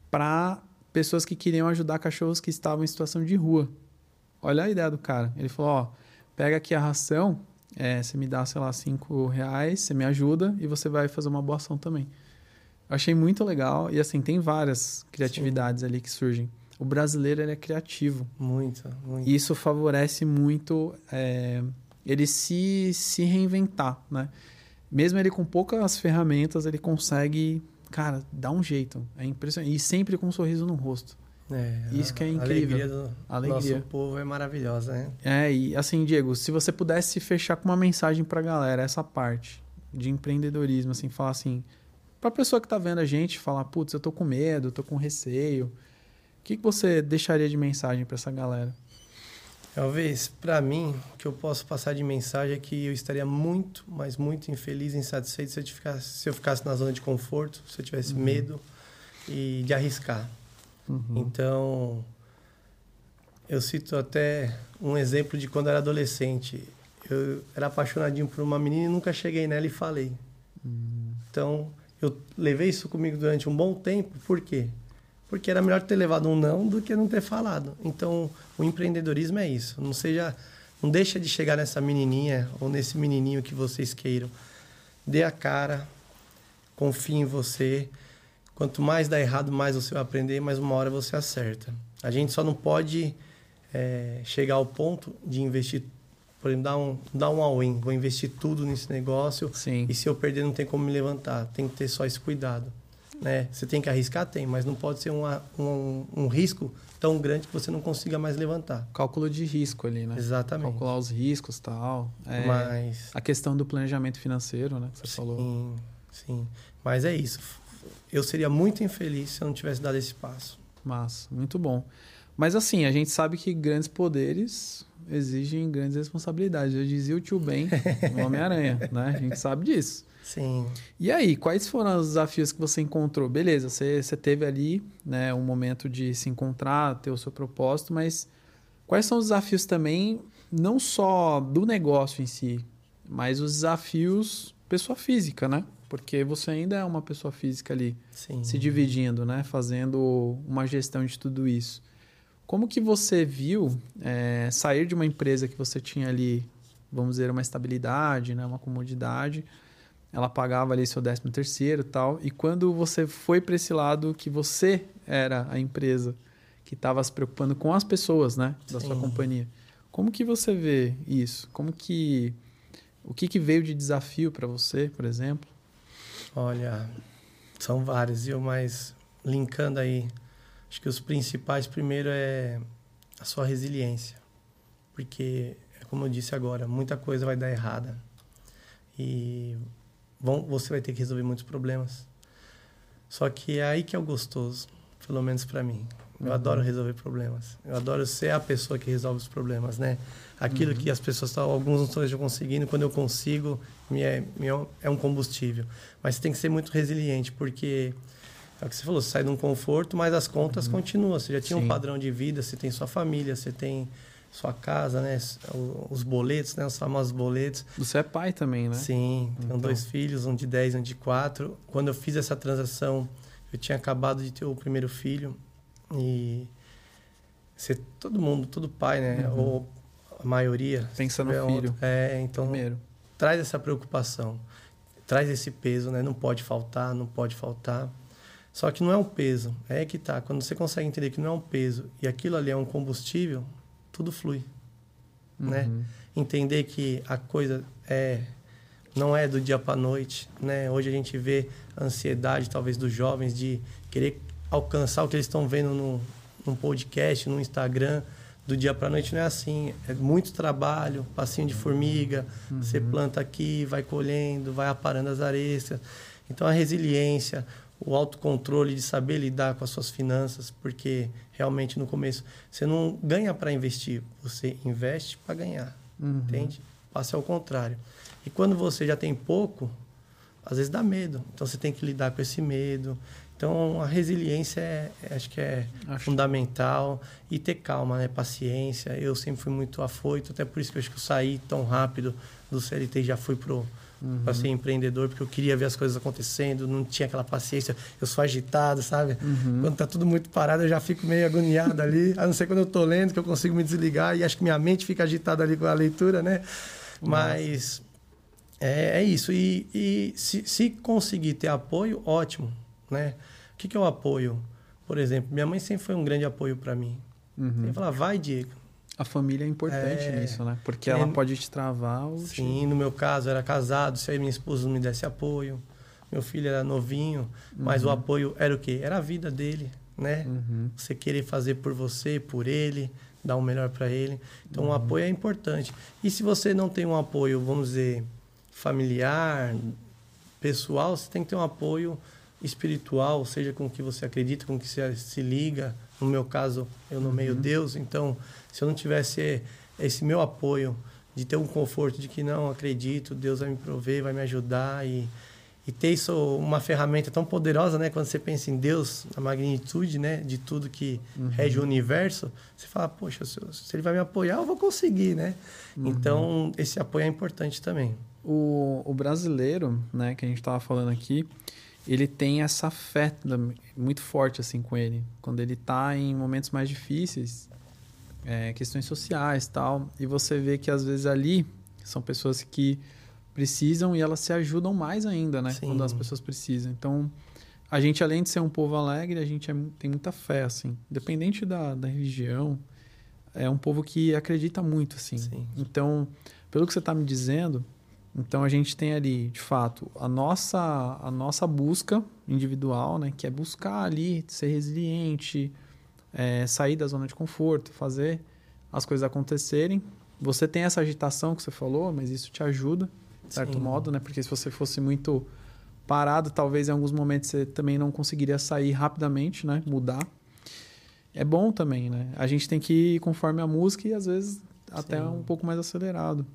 para pessoas que queriam ajudar cachorros que estavam em situação de rua. Olha a ideia do cara. Ele falou, ó, pega aqui a ração, é, você me dá, sei lá, cinco reais, você me ajuda e você vai fazer uma boa ação também. Eu achei muito legal e assim, tem várias criatividades Sim. ali que surgem. O brasileiro ele é criativo. Muito, muito. E isso favorece muito é, ele se, se reinventar, né? Mesmo ele com poucas ferramentas, ele consegue, cara, dar um jeito. É impressionante. E sempre com um sorriso no rosto. É, Isso que é incrível. A alegria do alegria. nosso povo é maravilhosa, né? É, e assim, Diego, se você pudesse fechar com uma mensagem pra galera, essa parte de empreendedorismo, assim, falar assim, pra pessoa que tá vendo a gente, falar, putz, eu tô com medo, tô com receio, o que, que você deixaria de mensagem para essa galera? Talvez, para mim, o que eu posso passar de mensagem é que eu estaria muito, mas muito infeliz e insatisfeito se eu, ficasse, se eu ficasse na zona de conforto, se eu tivesse uhum. medo e de arriscar. Uhum. Então, eu cito até um exemplo de quando eu era adolescente. Eu era apaixonadinho por uma menina e nunca cheguei nela e falei. Uhum. Então, eu levei isso comigo durante um bom tempo. Por quê? Porque era melhor ter levado um não do que não ter falado. Então, o empreendedorismo é isso. Não seja, não deixa de chegar nessa menininha ou nesse menininho que vocês queiram. Dê a cara, confie em você. Quanto mais dá errado, mais você vai aprender, mais uma hora você acerta. A gente só não pode é, chegar ao ponto de investir, exemplo, dar um, dar um all-in, vou investir tudo nesse negócio Sim. e se eu perder não tem como me levantar. Tem que ter só esse cuidado. Né? Você tem que arriscar? Tem, mas não pode ser uma, um, um risco tão grande que você não consiga mais levantar. Cálculo de risco ali, né? Exatamente. Calcular os riscos tal. É, mas... A questão do planejamento financeiro, né? Que você sim, falou. Sim, sim. Mas é isso eu seria muito infeliz se eu não tivesse dado esse passo. Massa, muito bom. Mas assim, a gente sabe que grandes poderes exigem grandes responsabilidades. Eu dizia o tio Ben, o Homem-Aranha, né? A gente sabe disso. Sim. E aí, quais foram os desafios que você encontrou? Beleza, você, você teve ali né, um momento de se encontrar, ter o seu propósito, mas quais são os desafios também, não só do negócio em si, mas os desafios pessoa física, né? porque você ainda é uma pessoa física ali, Sim. se dividindo, né? Fazendo uma gestão de tudo isso. Como que você viu é, sair de uma empresa que você tinha ali, vamos dizer, uma estabilidade, né? Uma comodidade, ela pagava ali seu décimo terceiro tal, e quando você foi para esse lado que você era a empresa que estava se preocupando com as pessoas, né? Da Sim. sua companhia. Como que você vê isso? Como que... O que, que veio de desafio para você, por exemplo? Olha, são vários, viu? Mas linkando aí, acho que os principais primeiro é a sua resiliência. Porque, é como eu disse agora, muita coisa vai dar errada. E vão, você vai ter que resolver muitos problemas. Só que é aí que é o gostoso, pelo menos para mim. Eu uhum. adoro resolver problemas. Eu adoro ser a pessoa que resolve os problemas, né? Aquilo uhum. que as pessoas estão, alguns não estão conseguindo, quando eu consigo, me é, me é um combustível. Mas tem que ser muito resiliente, porque é o que você falou, você sai de um conforto, mas as contas uhum. continuam. Você já tinha Sim. um padrão de vida, você tem sua família, você tem sua casa, né? Os boletos, né? Os famosos boletos. Você é pai também, né? Sim, tenho então. dois filhos, um de 10 e um de 4. Quando eu fiz essa transação, eu tinha acabado de ter o primeiro filho. E ser todo mundo, todo pai, né? Uhum. Ou a maioria. Pensa no filho. É, então Primeiro. traz essa preocupação, traz esse peso, né? Não pode faltar, não pode faltar. Só que não é um peso, é que tá. Quando você consegue entender que não é um peso e aquilo ali é um combustível, tudo flui, né? uhum. né? Entender que a coisa é não é do dia para noite, né? Hoje a gente vê a ansiedade talvez dos jovens de querer alcançar o que eles estão vendo no, num podcast, no Instagram, do dia para noite não é assim. É muito trabalho, passinho de formiga, uhum. você planta aqui, vai colhendo, vai aparando as arestas. Então a resiliência, o autocontrole de saber lidar com as suas finanças, porque realmente no começo você não ganha para investir, você investe para ganhar, uhum. entende? Passa ao contrário. E quando você já tem pouco, às vezes dá medo. Então você tem que lidar com esse medo. Então a resiliência é, é acho que é acho. fundamental e ter calma, né? Paciência. Eu sempre fui muito afoito, até por isso que eu acho que eu saí tão rápido do CLT e já fui pro uhum. para ser empreendedor, porque eu queria ver as coisas acontecendo, não tinha aquela paciência. Eu sou agitado, sabe? Uhum. Quando tá tudo muito parado, eu já fico meio agoniado ali. A não ser quando eu tô lendo que eu consigo me desligar e acho que minha mente fica agitada ali com a leitura, né? Mas é, é, isso. E, e se, se, conseguir ter apoio, ótimo, né? O que, que é o apoio? Por exemplo, minha mãe sempre foi um grande apoio para mim. Uhum. Ele fala, vai, Diego. A família é importante é, nisso, né? Porque ela pode te travar ou Sim, te... no meu caso, era casado, se aí minha esposa não me desse apoio. Meu filho era novinho, uhum. mas o apoio era o quê? Era a vida dele, né? Uhum. Você querer fazer por você, por ele, dar o um melhor para ele. Então, o uhum. apoio é importante. E se você não tem um apoio, vamos dizer, familiar, pessoal, você tem que ter um apoio espiritual, seja com o que você acredita, com o que você se liga. No meu caso, eu nomeio uhum. Deus, então, se eu não tivesse esse meu apoio de ter um conforto de que não acredito, Deus vai me prover, vai me ajudar e, e ter isso uma ferramenta tão poderosa, né? Quando você pensa em Deus, a magnitude, né, de tudo que uhum. rege o universo, você fala, poxa, se, se, ele vai me apoiar, eu vou conseguir, né? Uhum. Então, esse apoio é importante também o, o brasileiro, né, que a gente estava falando aqui, ele tem essa fé muito forte assim com ele. Quando ele está em momentos mais difíceis, é, questões sociais tal, e você vê que às vezes ali são pessoas que precisam e elas se ajudam mais ainda, né? Sim. Quando as pessoas precisam. Então, a gente, além de ser um povo alegre, a gente é, tem muita fé, assim. Independente da, da religião, é um povo que acredita muito, assim. Sim. Então, pelo que você está me dizendo, então a gente tem ali, de fato, a nossa, a nossa busca individual, né, que é buscar ali ser resiliente, é, sair da zona de conforto, fazer as coisas acontecerem. Você tem essa agitação que você falou, mas isso te ajuda, de certo Sim. modo, né? Porque se você fosse muito parado, talvez em alguns momentos você também não conseguiria sair rapidamente, né? Mudar. É bom também, né? A gente tem que ir conforme a música e às vezes até Sim. um pouco mais acelerado.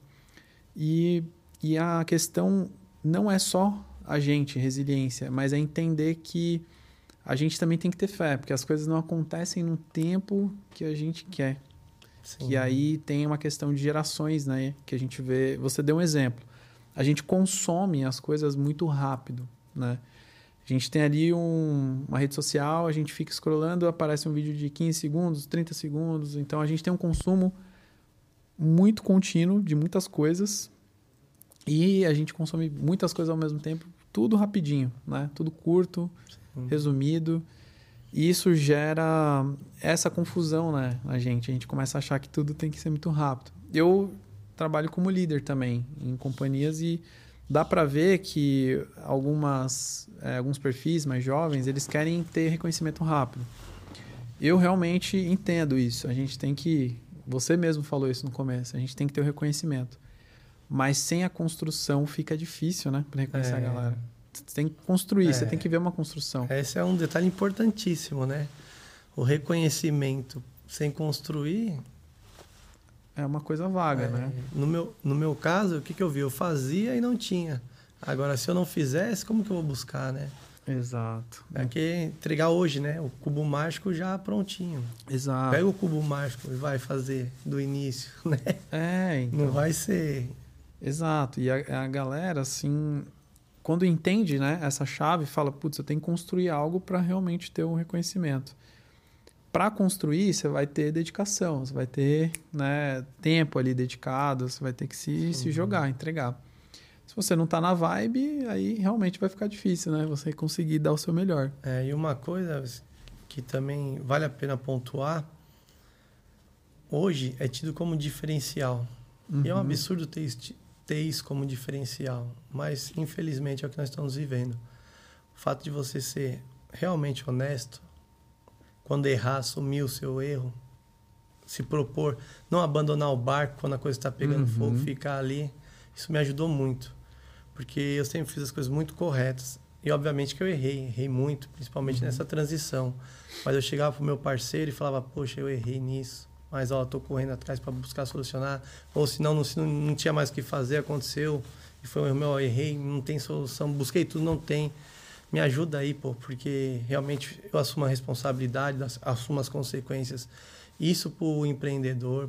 E e a questão não é só a gente, resiliência, mas é entender que a gente também tem que ter fé, porque as coisas não acontecem no tempo que a gente quer. Sim. Que aí tem uma questão de gerações, né? Que a gente vê. Você deu um exemplo. A gente consome as coisas muito rápido, né? A gente tem ali um, uma rede social, a gente fica scrollando, aparece um vídeo de 15 segundos, 30 segundos. Então a gente tem um consumo muito contínuo de muitas coisas e a gente consome muitas coisas ao mesmo tempo, tudo rapidinho, né? Tudo curto, Sim. Resumido. E isso gera essa confusão, né, na gente. A gente começa a achar que tudo tem que ser muito rápido. Eu trabalho como líder também em companhias e dá para ver que algumas é, alguns perfis mais jovens eles querem ter reconhecimento rápido. Eu realmente entendo isso. A gente tem que, você mesmo falou isso no começo. A gente tem que ter o reconhecimento. Mas sem a construção fica difícil, né? Para reconhecer é. a galera. Você tem que construir, é. você tem que ver uma construção. Esse é um detalhe importantíssimo, né? O reconhecimento sem construir. É uma coisa vaga, é. né? No meu, no meu caso, o que, que eu vi? Eu fazia e não tinha. Agora, se eu não fizesse, como que eu vou buscar, né? Exato. É que entregar hoje, né? O cubo mágico já prontinho. Exato. Pega o cubo mágico e vai fazer do início, né? É, então. Não vai ser Exato. E a, a galera, assim, quando entende né, essa chave, fala: putz, eu tenho que construir algo para realmente ter um reconhecimento. Para construir, você vai ter dedicação, você vai ter né, tempo ali dedicado, você vai ter que se, se jogar, entregar. Se você não está na vibe, aí realmente vai ficar difícil, né? Você conseguir dar o seu melhor. É, e uma coisa que também vale a pena pontuar, hoje é tido como diferencial. Uhum. E é um uhum. absurdo ter, ter isso como diferencial, mas infelizmente é o que nós estamos vivendo. O fato de você ser realmente honesto, quando errar, assumir o seu erro, se propor, não abandonar o barco quando a coisa está pegando uhum. fogo, ficar ali, isso me ajudou muito. Porque eu sempre fiz as coisas muito corretas. E obviamente que eu errei, errei muito, principalmente uhum. nessa transição. Mas eu chegava pro meu parceiro e falava, poxa, eu errei nisso. Mas ó, tô correndo atrás para buscar solucionar. Ou senão não, não, não tinha mais o que fazer, aconteceu. E foi o meu, errei, não tem solução, busquei tudo, não tem. Me ajuda aí, pô, porque realmente eu assumo a responsabilidade, assumo as consequências. Isso para o empreendedor,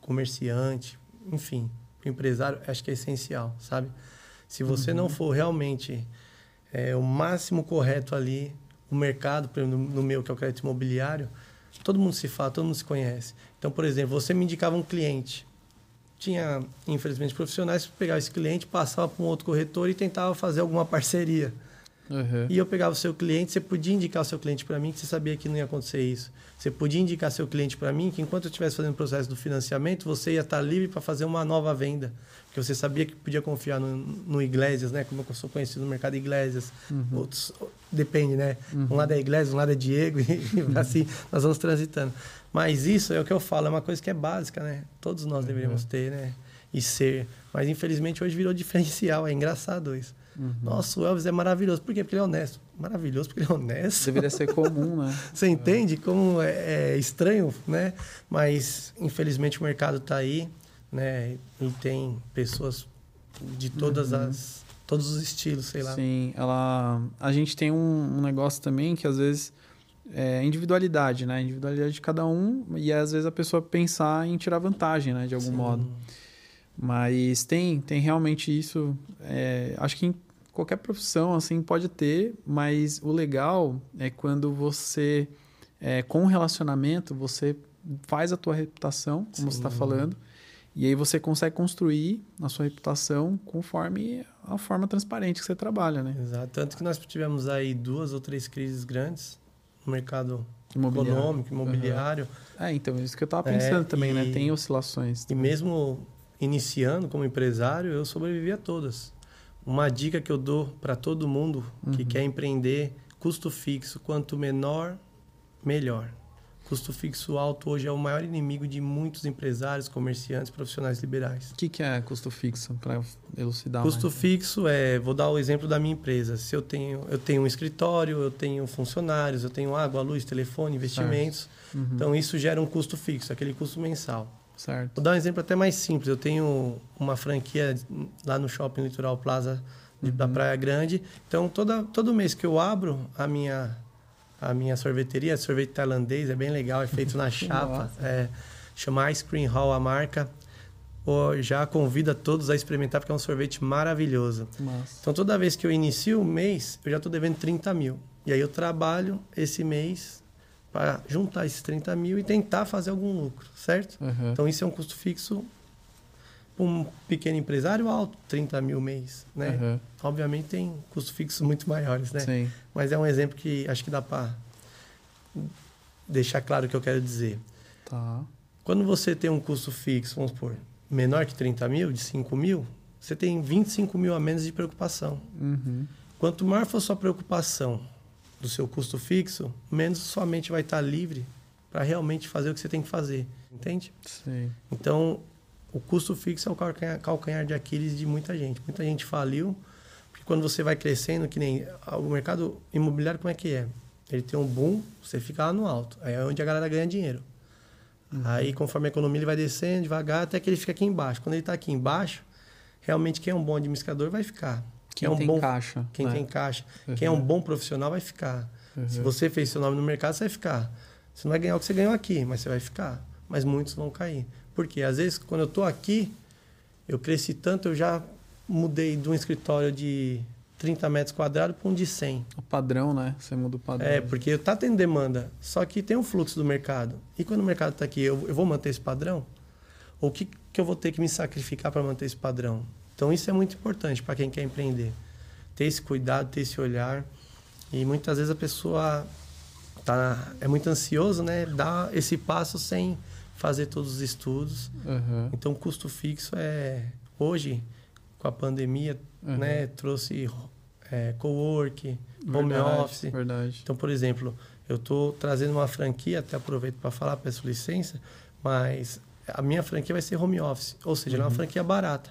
comerciante, enfim, para o empresário, acho que é essencial, sabe? Se você uhum. não for realmente é, o máximo correto ali, o mercado, no meu, que é o crédito imobiliário, todo mundo se fala, todo mundo se conhece. Então, por exemplo, você me indicava um cliente. Tinha, infelizmente, profissionais que pegavam esse cliente, passava para um outro corretor e tentava fazer alguma parceria. Uhum. E eu pegava o seu cliente, você podia indicar o seu cliente para mim, que você sabia que não ia acontecer isso. Você podia indicar seu cliente para mim, que enquanto eu estivesse fazendo o processo do financiamento, você ia estar livre para fazer uma nova venda. Porque você sabia que podia confiar no, no Iglesias, né? Como eu sou conhecido no mercado Iglesias. Uhum. Outros, depende, né? Uhum. Um lado é Iglesias, um lado é Diego, e assim nós vamos transitando. Mas isso é o que eu falo, é uma coisa que é básica, né? Todos nós deveríamos uhum. ter, né? E ser. Mas infelizmente hoje virou diferencial, é engraçado isso. Uhum. Nossa, o Elvis é maravilhoso. Por quê? Porque ele é honesto. Maravilhoso porque ele é honesto. Deveria ser comum, né? Você entende como é, é, estranho, né? Mas, infelizmente, o mercado está aí, né? E tem pessoas de todas uhum. as... Todos os estilos, sei lá. Sim, ela... A gente tem um, um negócio também que, às vezes... É individualidade, né? Individualidade de cada um e às vezes a pessoa pensar em tirar vantagem, né? De algum Sim. modo. Mas tem, tem realmente isso. É, acho que em qualquer profissão assim pode ter, mas o legal é quando você, é, com o relacionamento, você faz a tua reputação, como Sim. você está falando, e aí você consegue construir a sua reputação conforme a forma transparente que você trabalha, né? Exato. Tanto que nós tivemos aí duas ou três crises grandes no mercado imobiliário. econômico, imobiliário. Uhum. É, então, isso que eu estava pensando é, também, né? e, né? Tem oscilações. Também. E mesmo iniciando como empresário, eu sobrevivi a todas. Uma dica que eu dou para todo mundo que uhum. quer empreender, custo fixo, quanto menor, melhor. Custo fixo alto hoje é o maior inimigo de muitos empresários, comerciantes, profissionais liberais. O que, que é custo fixo para elucidar? Custo mais? fixo é, vou dar o exemplo da minha empresa. Se eu tenho, eu tenho um escritório, eu tenho funcionários, eu tenho água, luz, telefone, investimentos. Uhum. Então isso gera um custo fixo, aquele custo mensal. Certo. Vou dar um exemplo até mais simples. Eu tenho uma franquia lá no Shopping Litoral Plaza de, uhum. da Praia Grande. Então, toda, todo mês que eu abro a minha, a minha sorveteria, sorvete tailandês, é bem legal, é feito na chapa. é, chama Ice Cream Hall a marca. Já convida todos a experimentar, porque é um sorvete maravilhoso. Nossa. Então, toda vez que eu inicio o mês, eu já estou devendo 30 mil. E aí eu trabalho esse mês para juntar esses 30 mil e tentar fazer algum lucro, certo? Uhum. Então, isso é um custo fixo para um pequeno empresário alto, 30 mil mês, né? Uhum. Obviamente tem custos fixos muito maiores, né? Sim. Mas é um exemplo que acho que dá para deixar claro o que eu quero dizer. Tá. Quando você tem um custo fixo, vamos supor, menor que 30 mil, de 5 mil, você tem 25 mil a menos de preocupação. Uhum. Quanto maior for sua preocupação do seu custo fixo, menos sua mente vai estar livre para realmente fazer o que você tem que fazer. Entende? Sim. Então, o custo fixo é o calcanhar, calcanhar de Aquiles de muita gente. Muita gente faliu, porque quando você vai crescendo, que nem o mercado imobiliário, como é que é? Ele tem um boom, você fica lá no alto. Aí é onde a galera ganha dinheiro. Uhum. Aí, conforme a economia, ele vai descendo devagar até que ele fica aqui embaixo. Quando ele está aqui embaixo, realmente quem é um bom administrador vai ficar. Quem é um tem bom, caixa. Quem né? tem caixa. Uhum. Quem é um bom profissional vai ficar. Uhum. Se você fez seu nome no mercado, você vai ficar. Você não vai ganhar o que você ganhou aqui, mas você vai ficar. Mas muitos vão cair. Porque às vezes, quando eu estou aqui, eu cresci tanto, eu já mudei de um escritório de 30 metros quadrados para um de 100. O padrão, né? Você muda o padrão. É, porque está tendo demanda. Só que tem um fluxo do mercado. E quando o mercado está aqui, eu, eu vou manter esse padrão? Ou o que, que eu vou ter que me sacrificar para manter esse padrão? Então isso é muito importante para quem quer empreender. Ter esse cuidado, ter esse olhar. E muitas vezes a pessoa tá, é muito ansioso, né? Dá esse passo sem fazer todos os estudos. Uhum. Então o custo fixo é hoje com a pandemia, uhum. né? Trouxe é, co-work, home office. Verdade. Então, por exemplo, eu estou trazendo uma franquia, até aproveito para falar, peço licença, mas a minha franquia vai ser home office, ou seja, uhum. é uma uhum. franquia barata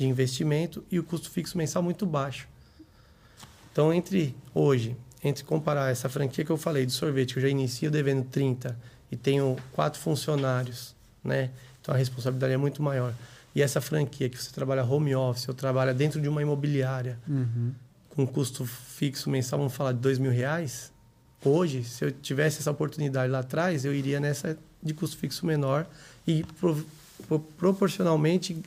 de investimento e o custo fixo mensal muito baixo. Então, entre hoje, entre comparar essa franquia que eu falei de sorvete, que eu já inicio devendo 30 e tenho quatro funcionários, né? Então a responsabilidade é muito maior. E essa franquia que você trabalha home office, ou trabalha dentro de uma imobiliária, uhum. com custo fixo mensal, vamos falar de dois mil reais. Hoje, se eu tivesse essa oportunidade lá atrás, eu iria nessa de custo fixo menor e pro, pro, proporcionalmente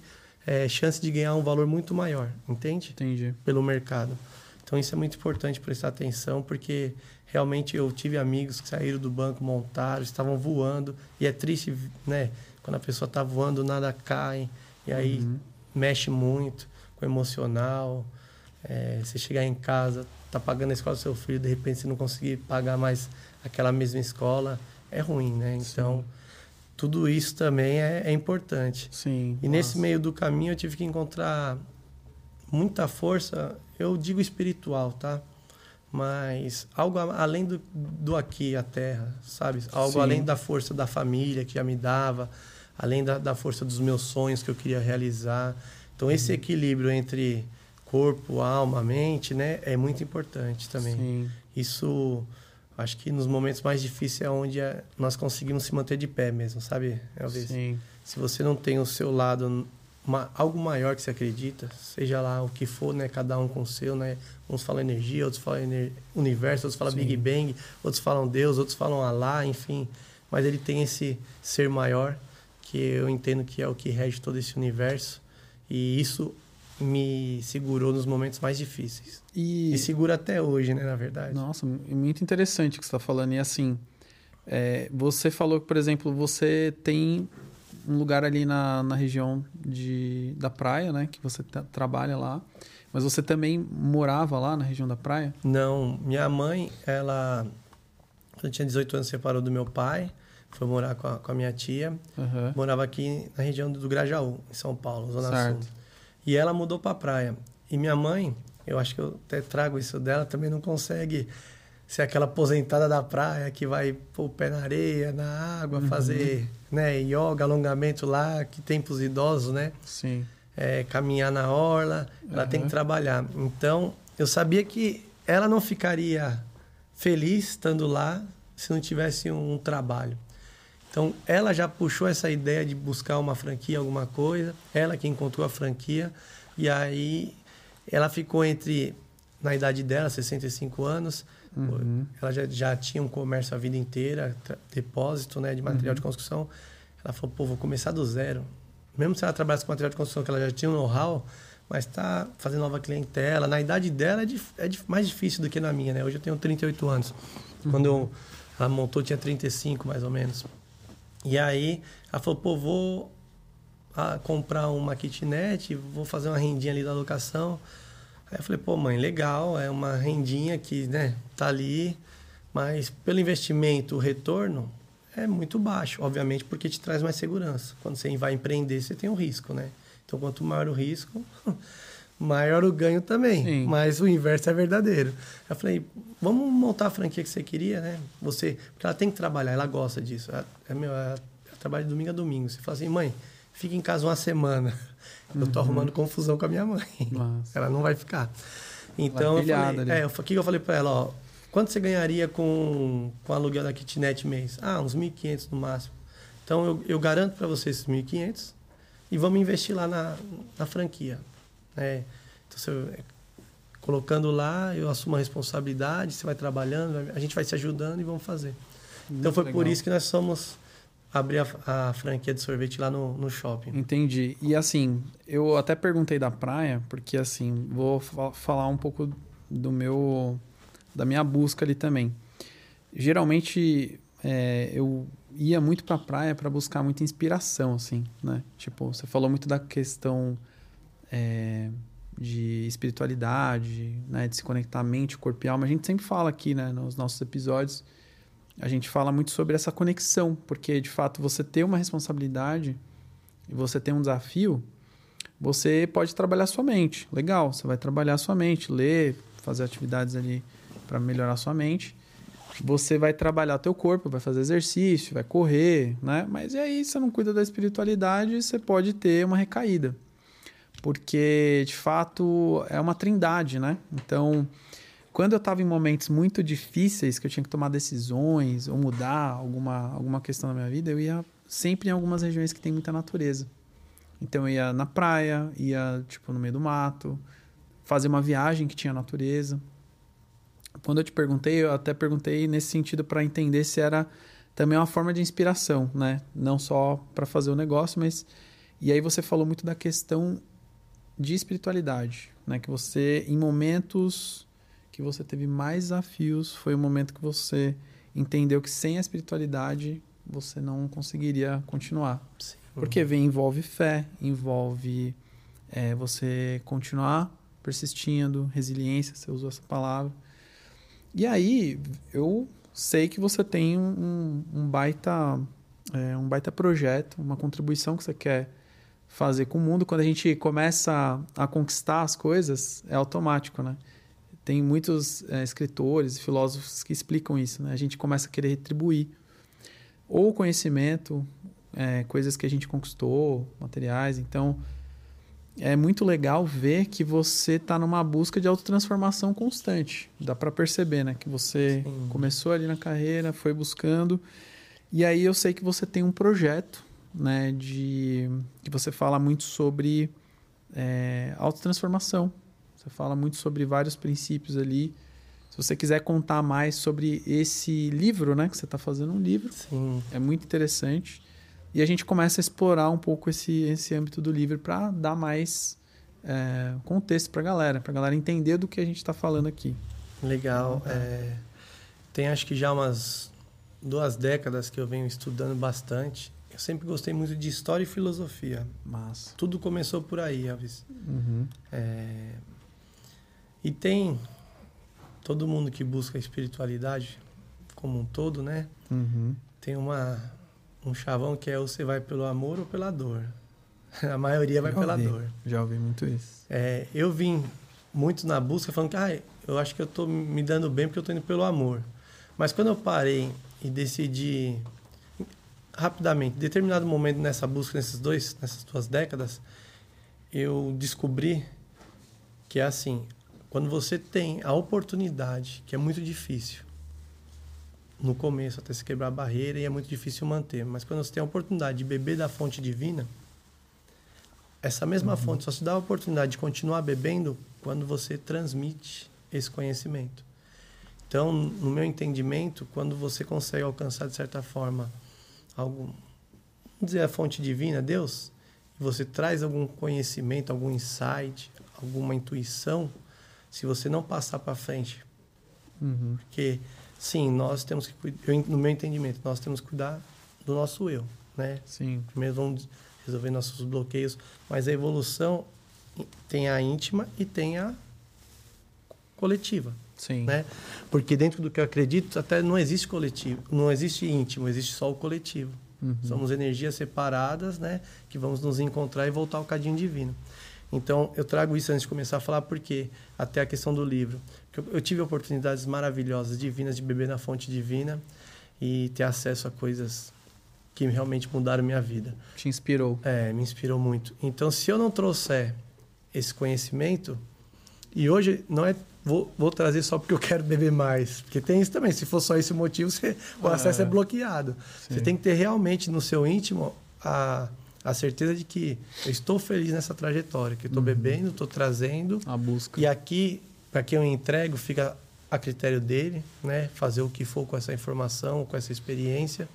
é, chance de ganhar um valor muito maior, entende? Entendi. Pelo mercado. Então isso é muito importante prestar atenção, porque realmente eu tive amigos que saíram do banco, montaram, estavam voando, e é triste, né? Quando a pessoa está voando, nada cai, e aí uhum. mexe muito com o emocional. É, você chegar em casa, tá pagando a escola do seu filho, de repente você não conseguir pagar mais aquela mesma escola, é ruim, né? Então, Sim. Tudo isso também é, é importante. Sim. E nossa. nesse meio do caminho eu tive que encontrar muita força, eu digo espiritual, tá? Mas algo além do, do aqui, a terra, sabe? Algo Sim. além da força da família que já me dava, além da, da força dos meus sonhos que eu queria realizar. Então, esse uhum. equilíbrio entre corpo, alma, mente, né? É muito importante também. Sim. Isso, acho que nos momentos mais difíceis é onde é, nós conseguimos se manter de pé mesmo, sabe, Elvis? Sim. Se você não tem o seu lado uma, algo maior que você acredita, seja lá o que for, né? Cada um com o seu, né? Uns falam energia, outros falam universo, outros falam Sim. Big Bang, outros falam Deus, outros falam Alá, enfim. Mas ele tem esse ser maior, que eu entendo que é o que rege todo esse universo. E isso me segurou nos momentos mais difíceis. E, e segura até hoje, né, na verdade. Nossa, muito interessante o que você está falando. E assim, é, você falou que, por exemplo, você tem um lugar ali na, na região de, da praia, né? Que você trabalha lá. Mas você também morava lá na região da praia? Não, minha mãe, ela... Quando eu tinha 18 anos, separou do meu pai. Foi morar com a, com a minha tia. Uhum. Morava aqui na região do Grajaú, em São Paulo, Zona certo. Sul. E ela mudou para a praia. E minha mãe, eu acho que eu até trago isso dela, também não consegue ser aquela aposentada da praia que vai pôr o pé na areia, na água, uhum. fazer né, yoga, alongamento lá, que tem para os idosos, né? Sim. É, caminhar na orla, ela uhum. tem que trabalhar. Então, eu sabia que ela não ficaria feliz estando lá se não tivesse um trabalho. Então, ela já puxou essa ideia de buscar uma franquia, alguma coisa. Ela que encontrou a franquia. E aí, ela ficou entre, na idade dela, 65 anos, Uhum. Ela já, já tinha um comércio a vida inteira, depósito né, de material uhum. de construção. Ela falou, pô, vou começar do zero. Mesmo se ela trabalhasse com material de construção, que ela já tinha um know-how, mas está fazendo nova clientela. Na idade dela é, é mais difícil do que na minha, né? Hoje eu tenho 38 anos. Uhum. Quando eu, ela montou, tinha 35 mais ou menos. E aí ela falou, pô, vou ah, comprar uma kitnet, vou fazer uma rendinha ali da locação. Aí eu falei, pô, mãe, legal, é uma rendinha que, né, tá ali, mas pelo investimento, o retorno é muito baixo, obviamente, porque te traz mais segurança. Quando você vai empreender, você tem um risco, né? Então, quanto maior o risco, maior o ganho também. Sim. Mas o inverso é verdadeiro. Eu falei, vamos montar a franquia que você queria, né? Você, porque ela tem que trabalhar, ela gosta disso. É, é meu, é, é trabalho de domingo a domingo. Você fala assim, mãe, fica em casa uma semana. Eu tô uhum. arrumando confusão com a minha mãe. Nossa. Ela não vai ficar. Então, eu falei, é, o que eu falei para ela, ó, quanto você ganharia com, com o aluguel da kitnet mês? Ah, uns 1.500 no máximo. Então, eu, eu garanto para você esses 1.500 e vamos investir lá na, na franquia. Né? Então, você, colocando lá, eu assumo a responsabilidade, você vai trabalhando, a gente vai se ajudando e vamos fazer. Muito então, foi legal. por isso que nós somos abrir a, a, franquia de sorvete lá no, no shopping. Entendi. E assim, eu até perguntei da praia, porque assim, vou falar um pouco do meu da minha busca ali também. Geralmente é, eu ia muito para a praia para buscar muita inspiração, assim, né? Tipo, você falou muito da questão é, de espiritualidade, né? De se conectar mente, corpo e alma. A gente sempre fala aqui, né? Nos nossos episódios a gente fala muito sobre essa conexão, porque de fato você ter uma responsabilidade e você ter um desafio, você pode trabalhar sua mente. Legal, você vai trabalhar sua mente, ler, fazer atividades ali para melhorar sua mente. Você vai trabalhar teu corpo, vai fazer exercício, vai correr, né? Mas e aí você não cuida da espiritualidade, você pode ter uma recaída. Porque de fato é uma trindade, né? Então, quando eu estava em momentos muito difíceis, que eu tinha que tomar decisões ou mudar alguma, alguma questão na minha vida, eu ia sempre em algumas regiões que tem muita natureza. Então eu ia na praia, ia tipo no meio do mato, fazer uma viagem que tinha natureza. Quando eu te perguntei, eu até perguntei nesse sentido para entender se era também uma forma de inspiração, né? Não só para fazer o negócio, mas e aí você falou muito da questão de espiritualidade, né? Que você em momentos que você teve mais desafios, foi o momento que você entendeu que sem a espiritualidade você não conseguiria continuar. Sim. Porque vem, envolve fé, envolve é, você continuar persistindo, resiliência, você usou essa palavra. E aí, eu sei que você tem um, um baita é, um baita projeto, uma contribuição que você quer fazer com o mundo. Quando a gente começa a, a conquistar as coisas, é automático, né? Tem muitos é, escritores e filósofos que explicam isso. Né? A gente começa a querer retribuir ou conhecimento, é, coisas que a gente conquistou, materiais. Então, é muito legal ver que você está numa busca de autotransformação constante. Dá para perceber, né? Que você Sim. começou ali na carreira, foi buscando. E aí eu sei que você tem um projeto, né? De que você fala muito sobre é, autotransformação. Você fala muito sobre vários princípios ali. Se você quiser contar mais sobre esse livro, né? Que você está fazendo um livro. Sim. É muito interessante. E a gente começa a explorar um pouco esse, esse âmbito do livro para dar mais é, contexto para a galera, para a galera entender do que a gente está falando aqui. Legal. Então, é, tem acho que já umas duas décadas que eu venho estudando bastante. Eu sempre gostei muito de história e filosofia. Mas tudo começou por aí, Alves. Uhum. É, e tem todo mundo que busca a espiritualidade como um todo, né? Uhum. Tem uma um chavão que é ou você vai pelo amor ou pela dor. A maioria vai pela ouvi, dor. Já ouvi muito isso. É, eu vim muito na busca falando que ah, eu acho que eu estou me dando bem porque eu estou indo pelo amor. Mas quando eu parei e decidi rapidamente, em determinado momento nessa busca, nesses dois, nessas duas décadas, eu descobri que é assim, quando você tem a oportunidade, que é muito difícil, no começo, até se quebrar a barreira, e é muito difícil manter, mas quando você tem a oportunidade de beber da fonte divina, essa mesma uhum. fonte só se dá a oportunidade de continuar bebendo quando você transmite esse conhecimento. Então, no meu entendimento, quando você consegue alcançar de certa forma algum, vamos dizer a fonte divina, Deus, e você traz algum conhecimento, algum insight, alguma intuição, se você não passar para frente. Uhum. Porque, sim, nós temos que cuidar, no meu entendimento, nós temos que cuidar do nosso eu, né? Sim. Primeiro vamos resolver nossos bloqueios, mas a evolução tem a íntima e tem a coletiva. Sim. Né? Porque dentro do que eu acredito, até não existe coletivo, não existe íntimo, existe só o coletivo. Uhum. Somos energias separadas, né? Que vamos nos encontrar e voltar ao cadinho divino. Então, eu trago isso antes de começar a falar, porque até a questão do livro. Eu, tive oportunidades maravilhosas, divinas, de beber na fonte divina e ter acesso a coisas que realmente mudaram minha vida. Te inspirou? É, me inspirou muito. Então, se eu não trouxer esse conhecimento, e hoje não é vou, vou trazer só porque eu quero beber mais. Porque tem isso também. Se for só esse motivo, você, o é. acesso é bloqueado. Sim. Você tem que ter realmente no seu íntimo a a certeza de que eu estou feliz nessa trajetória, que eu estou uhum. bebendo, estou trazendo. A busca. E aqui, para quem eu entrego, fica a critério dele, né? Fazer o que for com essa informação, com essa experiência.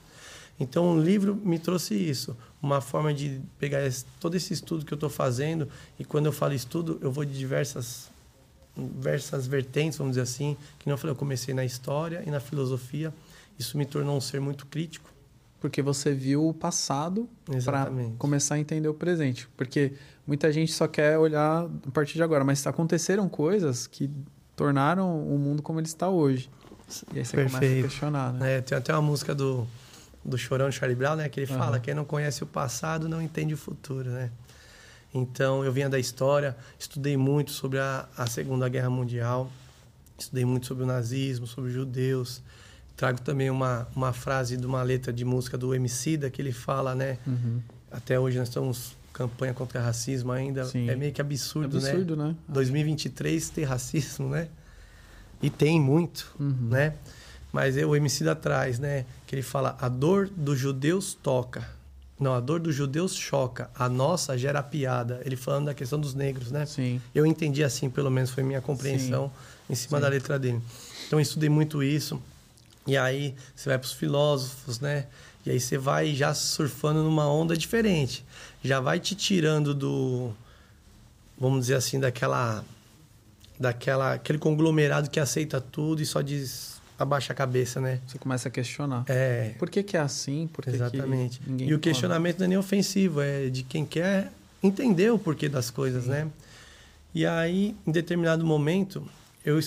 Então, o livro me trouxe isso, uma forma de pegar esse, todo esse estudo que eu estou fazendo e quando eu falo estudo, eu vou de diversas diversas vertentes, vamos dizer assim, que não eu falei, eu comecei na história e na filosofia. Isso me tornou um ser muito crítico, porque você viu o passado para começar a entender o presente. Porque muita gente só quer olhar a partir de agora, mas aconteceram coisas que tornaram o mundo como ele está hoje. E aí você Perfeito. começa a questionar, né? É, tem até uma música do, do Chorão Charlie Brown, né? Que ele fala, uhum. quem não conhece o passado não entende o futuro, né? Então, eu vinha da história, estudei muito sobre a, a Segunda Guerra Mundial, estudei muito sobre o nazismo, sobre os judeus, trago também uma, uma frase de uma letra de música do Emicida que ele fala, né? Uhum. Até hoje nós estamos campanha contra racismo ainda. Sim. É meio que absurdo, absurdo né? né? 2023 ter racismo, né? E tem muito, uhum. né? Mas é o MC da trás, né? Que ele fala: a dor dos judeus toca. Não, a dor dos judeus choca. A nossa gera piada. Ele falando da questão dos negros, né? Sim. Eu entendi assim, pelo menos foi minha compreensão Sim. em cima Sim. da letra dele. Então eu estudei muito isso. E aí você vai para os filósofos, né? E aí você vai já surfando numa onda diferente. Já vai te tirando do vamos dizer assim, daquela daquela aquele conglomerado que aceita tudo e só diz abaixa a cabeça, né? Você começa a questionar. É. Por que, que é assim? Por que Exatamente. Que e o questionamento não é nem ofensivo, é de quem quer entender o porquê das coisas, Sim. né? E aí, em determinado momento, eu,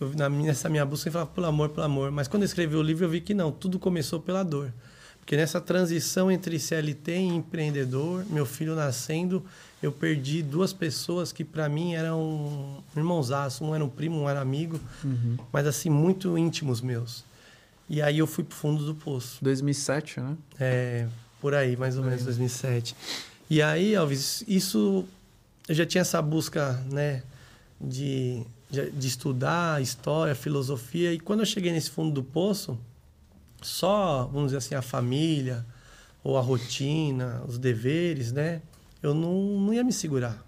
eu nessa minha busca eu falava pelo amor, pelo amor. Mas quando eu escrevi o livro, eu vi que não, tudo começou pela dor. Porque nessa transição entre CLT e empreendedor, meu filho nascendo, eu perdi duas pessoas que para mim eram irmãozaço. Um era um primo, um era amigo, uhum. mas assim, muito íntimos meus. E aí eu fui pro fundo do poço. 2007, né? É, por aí, mais ou menos, 2007. E aí, Alves, isso... Eu já tinha essa busca, né, de, de estudar história, filosofia. E quando eu cheguei nesse fundo do poço, só, vamos dizer assim, a família, ou a rotina, os deveres, né? Eu não, não ia me segurar.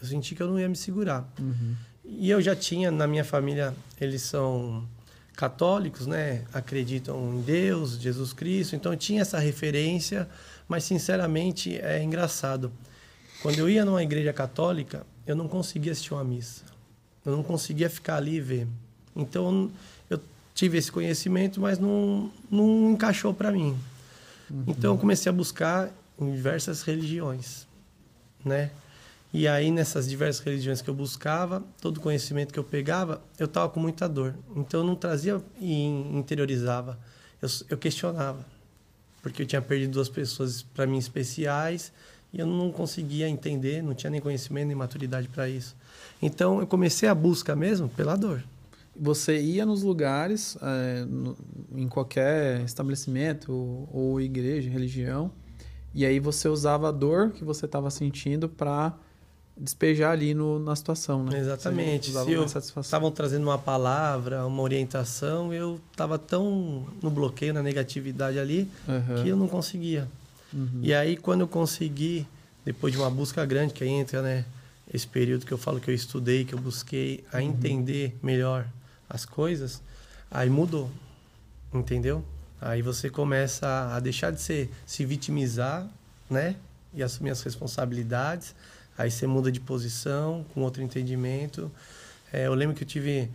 Eu senti que eu não ia me segurar. Uhum. E eu já tinha, na minha família, eles são católicos, né? Acreditam em Deus, Jesus Cristo. Então eu tinha essa referência, mas sinceramente é engraçado. Quando eu ia numa igreja católica, eu não conseguia assistir uma missa. Eu não conseguia ficar ali e ver. Então eu tive esse conhecimento, mas não, não encaixou para mim. Uhum. Então eu comecei a buscar em diversas religiões, né? E aí nessas diversas religiões que eu buscava, todo conhecimento que eu pegava, eu tava com muita dor. Então eu não trazia e interiorizava, eu, eu questionava, porque eu tinha perdido duas pessoas para mim especiais e eu não conseguia entender, não tinha nem conhecimento nem maturidade para isso. Então eu comecei a busca mesmo pela dor. Você ia nos lugares, é, no, em qualquer estabelecimento ou, ou igreja, religião, e aí você usava a dor que você estava sentindo para despejar ali no, na situação, né? Exatamente. Se estavam trazendo uma palavra, uma orientação, eu estava tão no bloqueio, na negatividade ali, uhum. que eu não conseguia. Uhum. E aí, quando eu consegui, depois de uma busca grande, que aí entra, né? Esse período que eu falo que eu estudei, que eu busquei a uhum. entender melhor as coisas, aí mudou. Entendeu? Aí você começa a deixar de ser, se vitimizar, né? E assumir as responsabilidades. Aí você muda de posição, com outro entendimento. É, eu lembro que eu tive.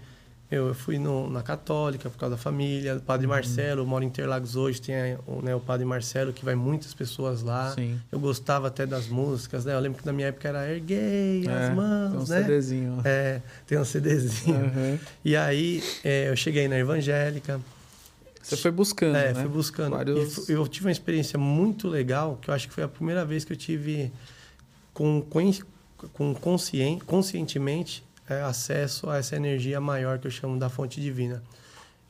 Eu fui no, na Católica por causa da família. O Padre uhum. Marcelo, eu moro em Interlagos hoje, tem né, o Padre Marcelo, que vai muitas pessoas lá. Sim. Eu gostava até das músicas, né? Eu lembro que na minha época era Erguei é, as mãos, tem um né? CDzinho. É, tem um CDzinho. Uhum. E aí é, eu cheguei na Evangélica. Você foi buscando, é, né? fui buscando. Vários... Eu tive uma experiência muito legal, que eu acho que foi a primeira vez que eu tive com, com conscien, conscientemente é, acesso a essa energia maior que eu chamo da fonte divina.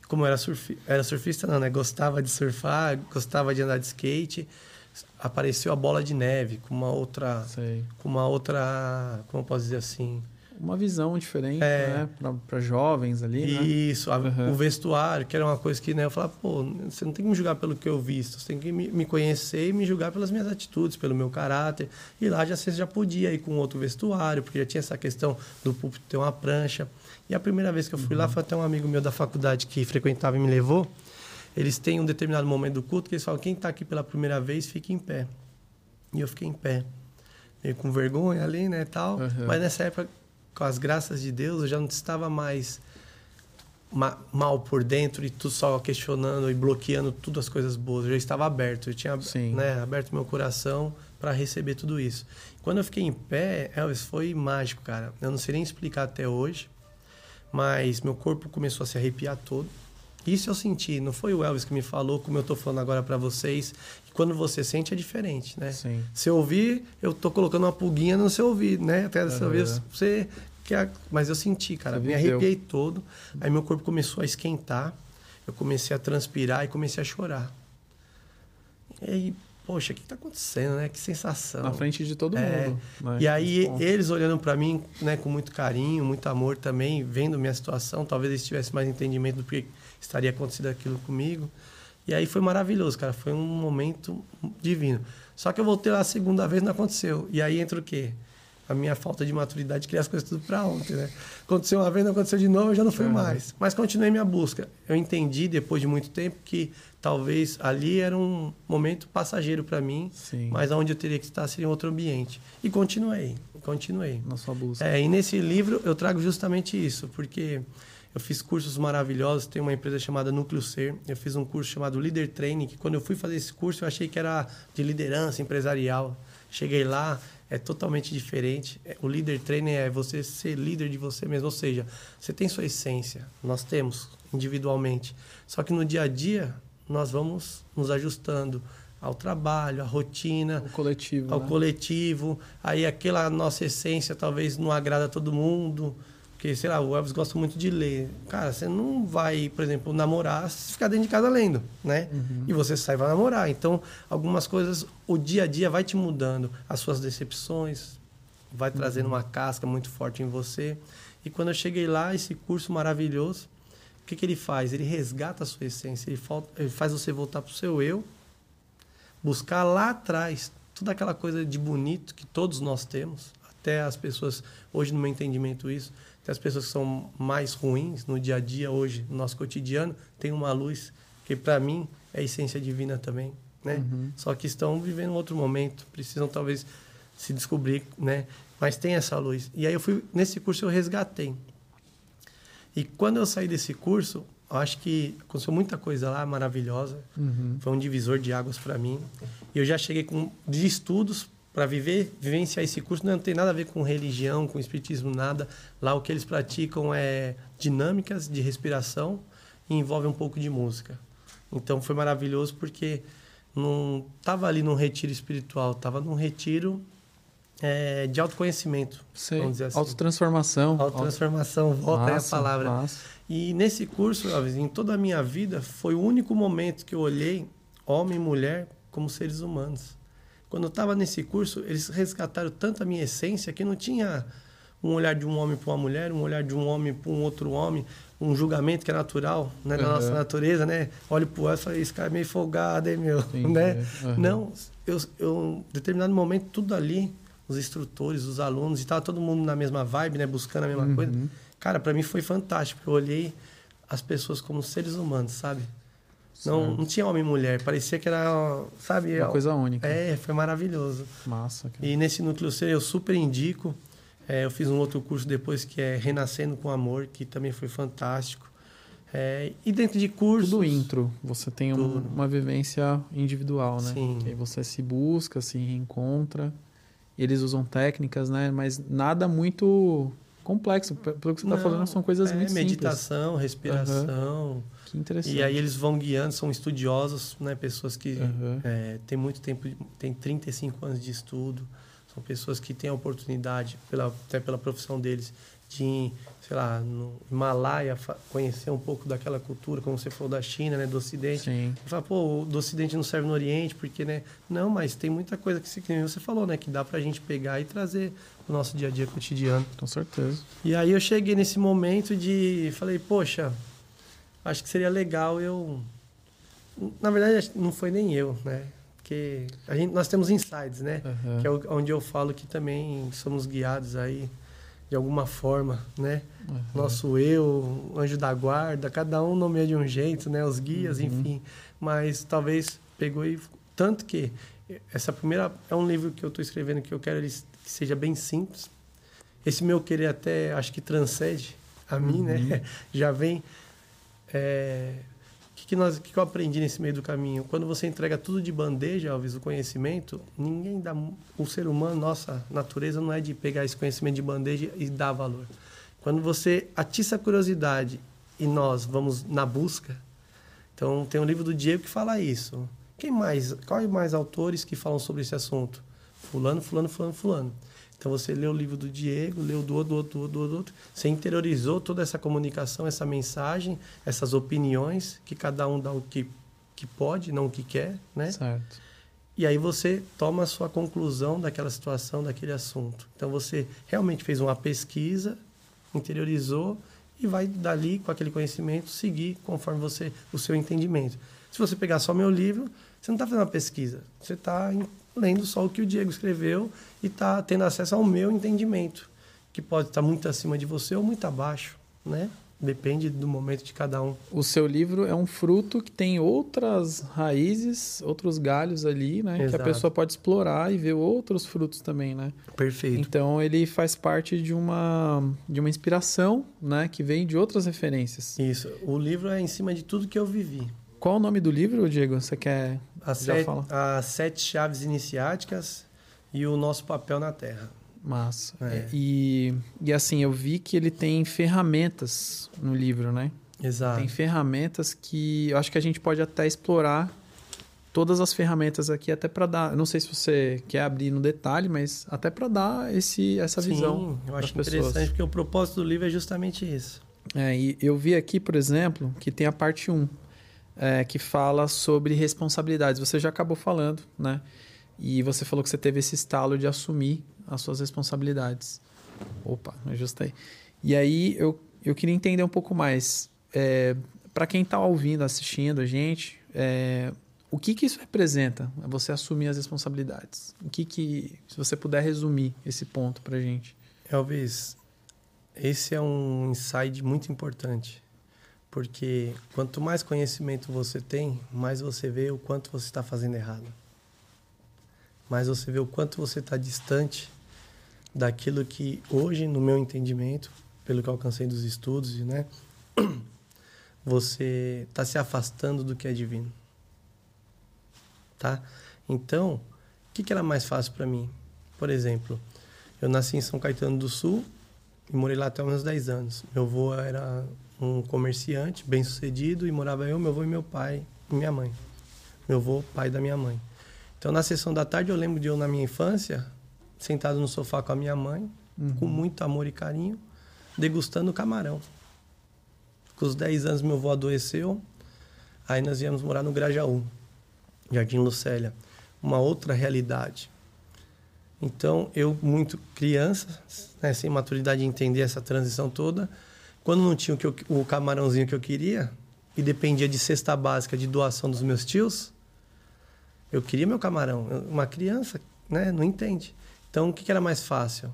Como eu era, surf, era surfista, não, né? Gostava de surfar, gostava de andar de skate. Apareceu a bola de neve com uma outra... Sei. Com uma outra... Como eu posso dizer assim? Uma visão diferente, é. né? Para jovens ali, né? Isso, a, uhum. o vestuário, que era uma coisa que né, eu falava, pô, você não tem que me julgar pelo que eu visto, você tem que me, me conhecer e me julgar pelas minhas atitudes, pelo meu caráter. E lá já você já podia ir com outro vestuário, porque já tinha essa questão do púlpito ter uma prancha. E a primeira vez que eu fui uhum. lá, foi até um amigo meu da faculdade que frequentava e me levou. Eles têm um determinado momento do culto que eles falam, quem está aqui pela primeira vez, fique em pé. E eu fiquei em pé meio com vergonha ali, né, tal. Uhum. Mas nessa época com as graças de Deus, eu já não estava mais ma mal por dentro e tudo só questionando e bloqueando tudo as coisas boas. Eu já estava aberto, eu tinha né, aberto meu coração para receber tudo isso. Quando eu fiquei em pé, Elvis, foi mágico, cara. Eu não sei nem explicar até hoje, mas meu corpo começou a se arrepiar todo. Isso eu senti, não foi o Elvis que me falou, como eu estou falando agora para vocês. Quando você sente é diferente, né? Sim. Se ouvir, eu estou colocando uma pulguinha no seu ouvido, né? Até dessa uhum. vez você quer, mas eu senti, cara, você me arrepiei todo. Aí meu corpo começou a esquentar, eu comecei a transpirar e comecei a chorar. E aí poxa, o que está acontecendo, né? Que sensação. Na frente de todo é, mundo. Né? E aí, eles olhando para mim, né, com muito carinho, muito amor também, vendo minha situação, talvez eles tivessem mais entendimento do que estaria acontecendo aquilo comigo. E aí foi maravilhoso, cara. Foi um momento divino. Só que eu voltei lá a segunda vez não aconteceu. E aí entra o quê? A minha falta de maturidade de criar as coisas tudo para ontem, né? Aconteceu uma vez, não aconteceu de novo, eu já não fui uhum. mais. Mas continuei minha busca. Eu entendi, depois de muito tempo, que talvez ali era um momento passageiro para mim, Sim. mas onde eu teria que estar seria em outro ambiente. E continuei, continuei. Na sua busca. É, e nesse livro eu trago justamente isso, porque eu fiz cursos maravilhosos, tem uma empresa chamada Núcleo Ser. Eu fiz um curso chamado Leader Training, que quando eu fui fazer esse curso eu achei que era de liderança empresarial. Cheguei lá, é totalmente diferente. É, o Leader Training é você ser líder de você mesmo, ou seja, você tem sua essência. Nós temos individualmente. Só que no dia a dia nós vamos nos ajustando ao trabalho, à rotina, ao coletivo, ao né? coletivo. Aí aquela nossa essência talvez não agrada a todo mundo. Porque, sei lá, o Elvis gosta muito de ler. Cara, você não vai, por exemplo, namorar se ficar dentro de casa lendo, né? Uhum. E você sai vai namorar. Então, algumas coisas, o dia a dia vai te mudando. As suas decepções, vai trazendo uhum. uma casca muito forte em você. E quando eu cheguei lá, esse curso maravilhoso, o que, que ele faz? Ele resgata a sua essência, ele, ele faz você voltar para o seu eu, buscar lá atrás toda aquela coisa de bonito que todos nós temos, até as pessoas, hoje no meu entendimento isso, tem as pessoas que são mais ruins no dia a dia hoje, no nosso cotidiano, tem uma luz que para mim é a essência divina também, né? Uhum. Só que estão vivendo outro momento, precisam talvez se descobrir, né? Mas tem essa luz. E aí eu fui nesse curso eu resgatei. E quando eu saí desse curso, eu acho que aconteceu muita coisa lá maravilhosa. Uhum. Foi um divisor de águas para mim. E eu já cheguei com de estudos para viver, vivenciar esse curso não tem nada a ver com religião, com espiritismo, nada. Lá o que eles praticam é dinâmicas de respiração e envolve um pouco de música. Então foi maravilhoso porque não estava ali num retiro espiritual, estava num retiro é, de autoconhecimento. Sei. Vamos dizer assim. Autotransformação. Autotransformação, volta massa, a palavra. Massa. E nesse curso, em toda a minha vida, foi o único momento que eu olhei homem e mulher como seres humanos. Quando eu estava nesse curso, eles resgataram tanto a minha essência que não tinha um olhar de um homem para uma mulher, um olhar de um homem para um outro homem, um julgamento que é natural né, na uhum. nossa natureza, né? Olho para o outro e falo, esse cara é meio folgado, hein, meu? né? Uhum. Não, eu, eu, em determinado momento, tudo ali, os instrutores, os alunos, e estava todo mundo na mesma vibe, né? Buscando a mesma uhum. coisa. Cara, para mim foi fantástico. Eu olhei as pessoas como seres humanos, sabe? Não, não tinha homem e mulher, parecia que era, sabe? Uma coisa única. É, foi maravilhoso. Massa. Cara. E nesse núcleo C eu super indico. É, eu fiz um outro curso depois que é Renascendo com Amor, que também foi fantástico. É, e dentro de cursos. Tudo intro, você tem um, uma vivência individual, né? Sim. Que aí você se busca, se reencontra. Eles usam técnicas, né? Mas nada muito complexo. Pelo que você está falando, são coisas é, muito meditação, simples. respiração. Uhum. Que interessante. E aí eles vão guiando, são estudiosos, né? Pessoas que uhum. é, têm muito tempo, têm 35 anos de estudo. São pessoas que têm a oportunidade, pela, até pela profissão deles, de, sei lá, no Himalaia, conhecer um pouco daquela cultura, como você falou da China, né, do Ocidente. Sim. Fala, pô, do Ocidente não serve no Oriente, porque, né? Não, mas tem muita coisa que, que você falou, né, que dá pra gente pegar e trazer o nosso dia a dia cotidiano. Com certeza. E aí eu cheguei nesse momento de, falei, poxa, acho que seria legal eu. Na verdade, não foi nem eu, né? Porque a gente, nós temos insights, né? Uhum. Que é onde eu falo que também somos guiados aí de alguma forma, né? Uhum. Nosso eu, anjo da guarda, cada um nomeia de um jeito, né? Os guias, uhum. enfim. Mas talvez pegou e tanto que essa primeira é um livro que eu estou escrevendo que eu quero que seja bem simples. Esse meu querer até acho que transcende a mim, né? Uhum. Já vem é, que, que, nós, que, que eu aprendi nesse meio do caminho? Quando você entrega tudo de bandeja, Alves, o conhecimento, ninguém dá. O ser humano, nossa natureza não é de pegar esse conhecimento de bandeja e dar valor. Quando você atiça a curiosidade e nós vamos na busca. Então, tem um livro do Diego que fala isso. Quem mais? Quais mais autores que falam sobre esse assunto? Fulano, fulano, fulano, fulano. Então você leu o livro do Diego, leu do outro, do outro, do outro, do outro. Você interiorizou toda essa comunicação, essa mensagem, essas opiniões, que cada um dá o que, que pode, não o que quer, né? Certo. E aí você toma a sua conclusão daquela situação, daquele assunto. Então você realmente fez uma pesquisa, interiorizou e vai dali com aquele conhecimento seguir conforme você o seu entendimento. Se você pegar só meu livro, você não está fazendo uma pesquisa, você está lendo só o que o Diego escreveu e está tendo acesso ao meu entendimento, que pode estar muito acima de você ou muito abaixo, né? Depende do momento de cada um. O seu livro é um fruto que tem outras raízes, outros galhos ali, né? Exato. Que a pessoa pode explorar e ver outros frutos também, né? Perfeito. Então ele faz parte de uma, de uma inspiração, né? Que vem de outras referências. Isso. O livro é em cima de tudo que eu vivi. Qual o nome do livro, Diego? Você quer as sete, falar? As Sete Chaves Iniciáticas e o Nosso Papel na Terra. Massa. É. E, e assim, eu vi que ele tem ferramentas no livro, né? Exato. Tem ferramentas que eu acho que a gente pode até explorar todas as ferramentas aqui até para dar, não sei se você quer abrir no detalhe, mas até para dar esse essa Sim, visão. eu acho interessante porque o propósito do livro é justamente isso. É, e eu vi aqui, por exemplo, que tem a parte 1, é, que fala sobre responsabilidades. Você já acabou falando, né? E você falou que você teve esse estalo de assumir as suas responsabilidades. Opa, ajustei. E aí eu, eu queria entender um pouco mais. É, para quem está ouvindo, assistindo a gente, é, o que, que isso representa? Você assumir as responsabilidades. O que que, se você puder resumir esse ponto para gente? Elvis, esse é um insight muito importante, porque quanto mais conhecimento você tem, mais você vê o quanto você está fazendo errado mas você vê o quanto você está distante daquilo que hoje, no meu entendimento, pelo que alcancei dos estudos, né, você está se afastando do que é divino, tá? Então, o que, que era mais fácil para mim? Por exemplo, eu nasci em São Caetano do Sul e morei lá até uns 10 anos. Meu avô era um comerciante, bem sucedido, e morava eu, meu avô e meu pai e minha mãe. Meu avô, pai da minha mãe. Então, na sessão da tarde, eu lembro de eu, na minha infância, sentado no sofá com a minha mãe, uhum. com muito amor e carinho, degustando camarão. Com os 10 anos, meu avô adoeceu. Aí nós íamos morar no Grajaú, Jardim Lucélia. Uma outra realidade. Então, eu, muito criança, né, sem maturidade de entender essa transição toda, quando não tinha o, que eu, o camarãozinho que eu queria, e dependia de cesta básica de doação dos meus tios, eu queria meu camarão. Uma criança, né, não entende. Então, o que, que era mais fácil?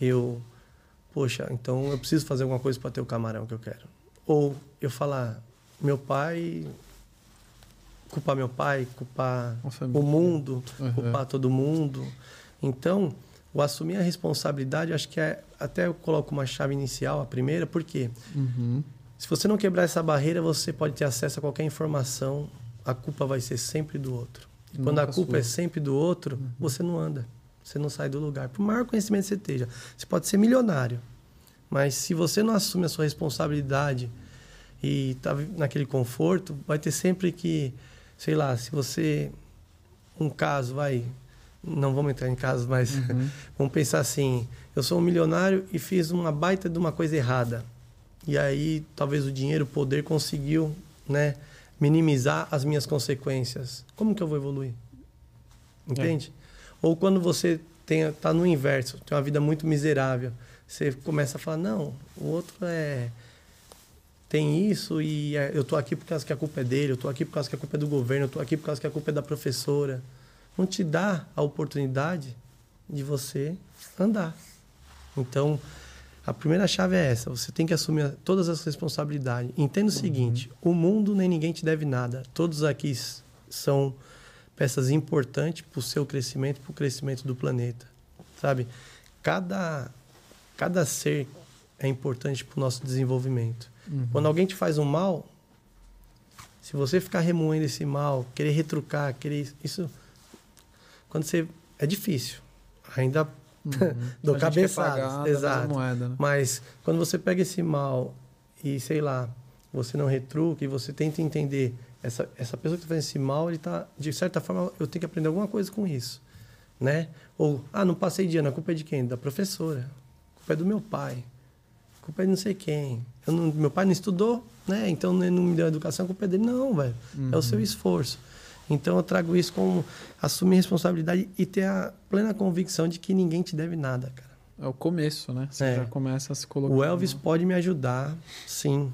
Eu, poxa, então eu preciso fazer alguma coisa para ter o camarão que eu quero. Ou eu falar, meu pai, culpar meu pai, culpar o mundo, uhum. culpar todo mundo. Então, o assumir a responsabilidade, acho que é até eu coloco uma chave inicial, a primeira, porque uhum. se você não quebrar essa barreira, você pode ter acesso a qualquer informação, a culpa vai ser sempre do outro. Quando a culpa sua. é sempre do outro, uhum. você não anda. Você não sai do lugar. Por maior conhecimento que você esteja. Você pode ser milionário. Mas se você não assume a sua responsabilidade e está naquele conforto, vai ter sempre que, sei lá, se você. Um caso, vai. Não vamos entrar em casos, mas uhum. vamos pensar assim: eu sou um milionário e fiz uma baita de uma coisa errada. E aí, talvez o dinheiro, o poder conseguiu, né? minimizar as minhas consequências. Como que eu vou evoluir? Entende? É. Ou quando você está no inverso, tem uma vida muito miserável, você começa a falar, não, o outro é tem isso e é, eu tô aqui por causa que a culpa é dele, eu tô aqui por causa que a culpa é do governo, eu tô aqui por causa que a culpa é da professora. Não te dá a oportunidade de você andar. Então, a primeira chave é essa: você tem que assumir todas as responsabilidades. Entenda o uhum. seguinte: o mundo nem ninguém te deve nada. Todos aqui são peças importantes para o seu crescimento, para o crescimento do planeta. Sabe? Cada, cada ser é importante para o nosso desenvolvimento. Uhum. Quando alguém te faz um mal, se você ficar remoendo esse mal, querer retrucar, querer. Isso. Quando você. É difícil. Ainda Uhum. do cabeçada. Exato. Moeda, né? Mas quando você pega esse mal e, sei lá, você não retruca e você tenta entender essa, essa pessoa que está fazendo esse mal, ele tá, de certa forma, eu tenho que aprender alguma coisa com isso. Né? Ou, ah, não passei de ano, a culpa é de quem? Da professora. A culpa é do meu pai. A culpa é de não sei quem. Não, meu pai não estudou, né? Então não me deu educação, a culpa é dele. Não, velho. Uhum. É o seu uhum. esforço. Então eu trago isso como assumir responsabilidade e ter a plena convicção de que ninguém te deve nada, cara. É o começo, né? Você é. já começa a se colocar. O Elvis pode me ajudar, sim.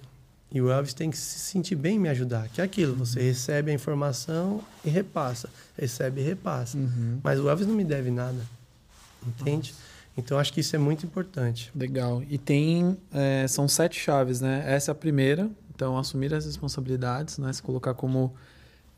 E o Elvis tem que se sentir bem em me ajudar. Que é aquilo, você uhum. recebe a informação e repassa. Recebe e repassa. Uhum. Mas o Elvis não me deve nada. Entende? Nossa. Então acho que isso é muito importante. Legal. E tem. É, são sete chaves, né? Essa é a primeira. Então, assumir as responsabilidades, né? Se colocar como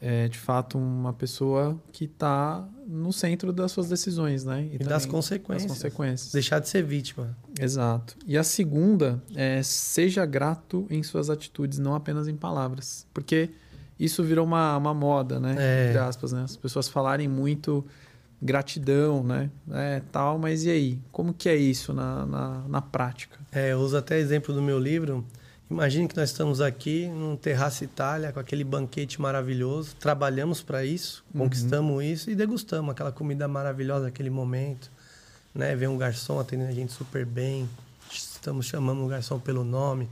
é, de fato uma pessoa que está no centro das suas decisões, né? E, e das consequências. Das consequências. Deixar de ser vítima. Exato. E a segunda é seja grato em suas atitudes, não apenas em palavras, porque isso virou uma, uma moda, né? É. Entre aspas, né? As pessoas falarem muito gratidão, né? É, tal, mas e aí? Como que é isso na, na, na prática? É, eu uso até exemplo do meu livro Imagine que nós estamos aqui num terraço Itália com aquele banquete maravilhoso, trabalhamos para isso, uhum. conquistamos isso e degustamos aquela comida maravilhosa naquele momento, né? Vem um garçom atendendo a gente super bem, estamos chamando o garçom pelo nome,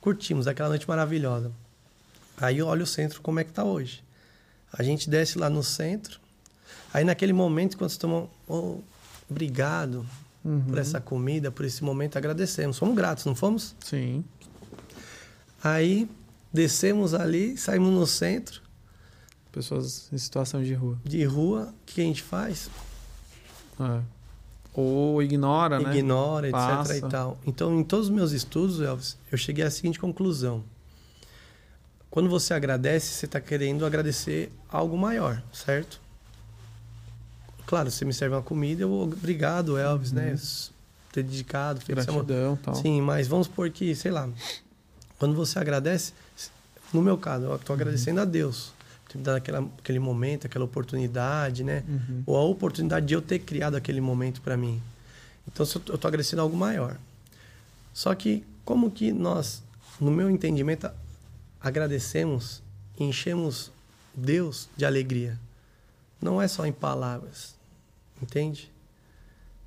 curtimos aquela noite maravilhosa. Aí olha o centro como é que está hoje. A gente desce lá no centro, aí naquele momento quando estamos, oh, obrigado uhum. por essa comida, por esse momento, agradecemos, somos gratos, não fomos? Sim. Aí descemos ali, saímos no centro. Pessoas em situação de rua. De rua, o que a gente faz? É. Ou ignora, ignora né? Ignora, etc. Passa. e tal. Então, em todos os meus estudos, Elvis, eu cheguei à seguinte conclusão. Quando você agradece, você está querendo agradecer algo maior, certo? Claro, você me serve uma comida, eu vou, obrigado, Elvis, né? uhum. né? Ter dedicado. Gratidão, tal. Sim, mas vamos supor que, sei lá, quando você agradece, no meu caso, eu estou agradecendo uhum. a Deus. Ter me dado aquela, aquele momento, aquela oportunidade, né? Uhum. Ou a oportunidade de eu ter criado aquele momento para mim. Então, eu estou agradecendo algo maior. Só que, como que nós, no meu entendimento, agradecemos e enchemos Deus de alegria? Não é só em palavras, entende?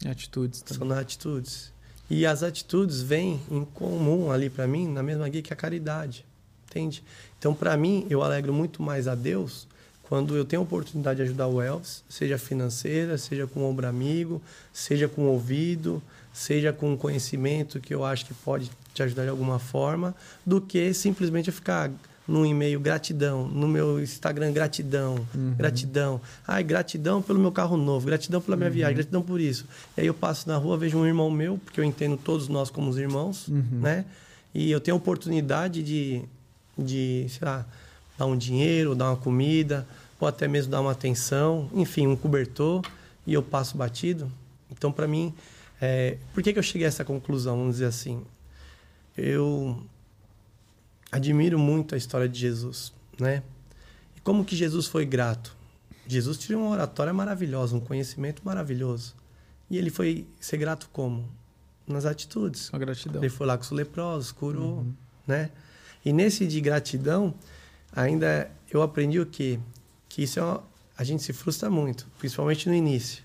Atitudes também. São nas atitudes. E as atitudes vêm em comum ali para mim, na mesma guia que a caridade. Entende? Então, para mim, eu alegro muito mais a Deus quando eu tenho a oportunidade de ajudar o Elvis, seja financeira, seja com ombro amigo, seja com ouvido, seja com conhecimento que eu acho que pode te ajudar de alguma forma, do que simplesmente ficar no e-mail gratidão, no meu Instagram gratidão, uhum. gratidão. Ai, gratidão pelo meu carro novo, gratidão pela minha uhum. viagem, gratidão por isso. E aí eu passo na rua, vejo um irmão meu, porque eu entendo todos nós como irmãos, uhum. né? E eu tenho a oportunidade de, de, sei lá, dar um dinheiro, dar uma comida, ou até mesmo dar uma atenção, enfim, um cobertor, e eu passo batido. Então, para mim, é... por que, que eu cheguei a essa conclusão, vamos dizer assim? Eu admiro muito a história de Jesus, né? E como que Jesus foi grato? Jesus tinha uma oratória maravilhosa, um conhecimento maravilhoso. E ele foi ser grato como? Nas atitudes. A gratidão. Ele foi lá com os leprosos, curou, uhum. né? E nesse de gratidão, ainda eu aprendi o quê? Que isso é uma, a gente se frustra muito, principalmente no início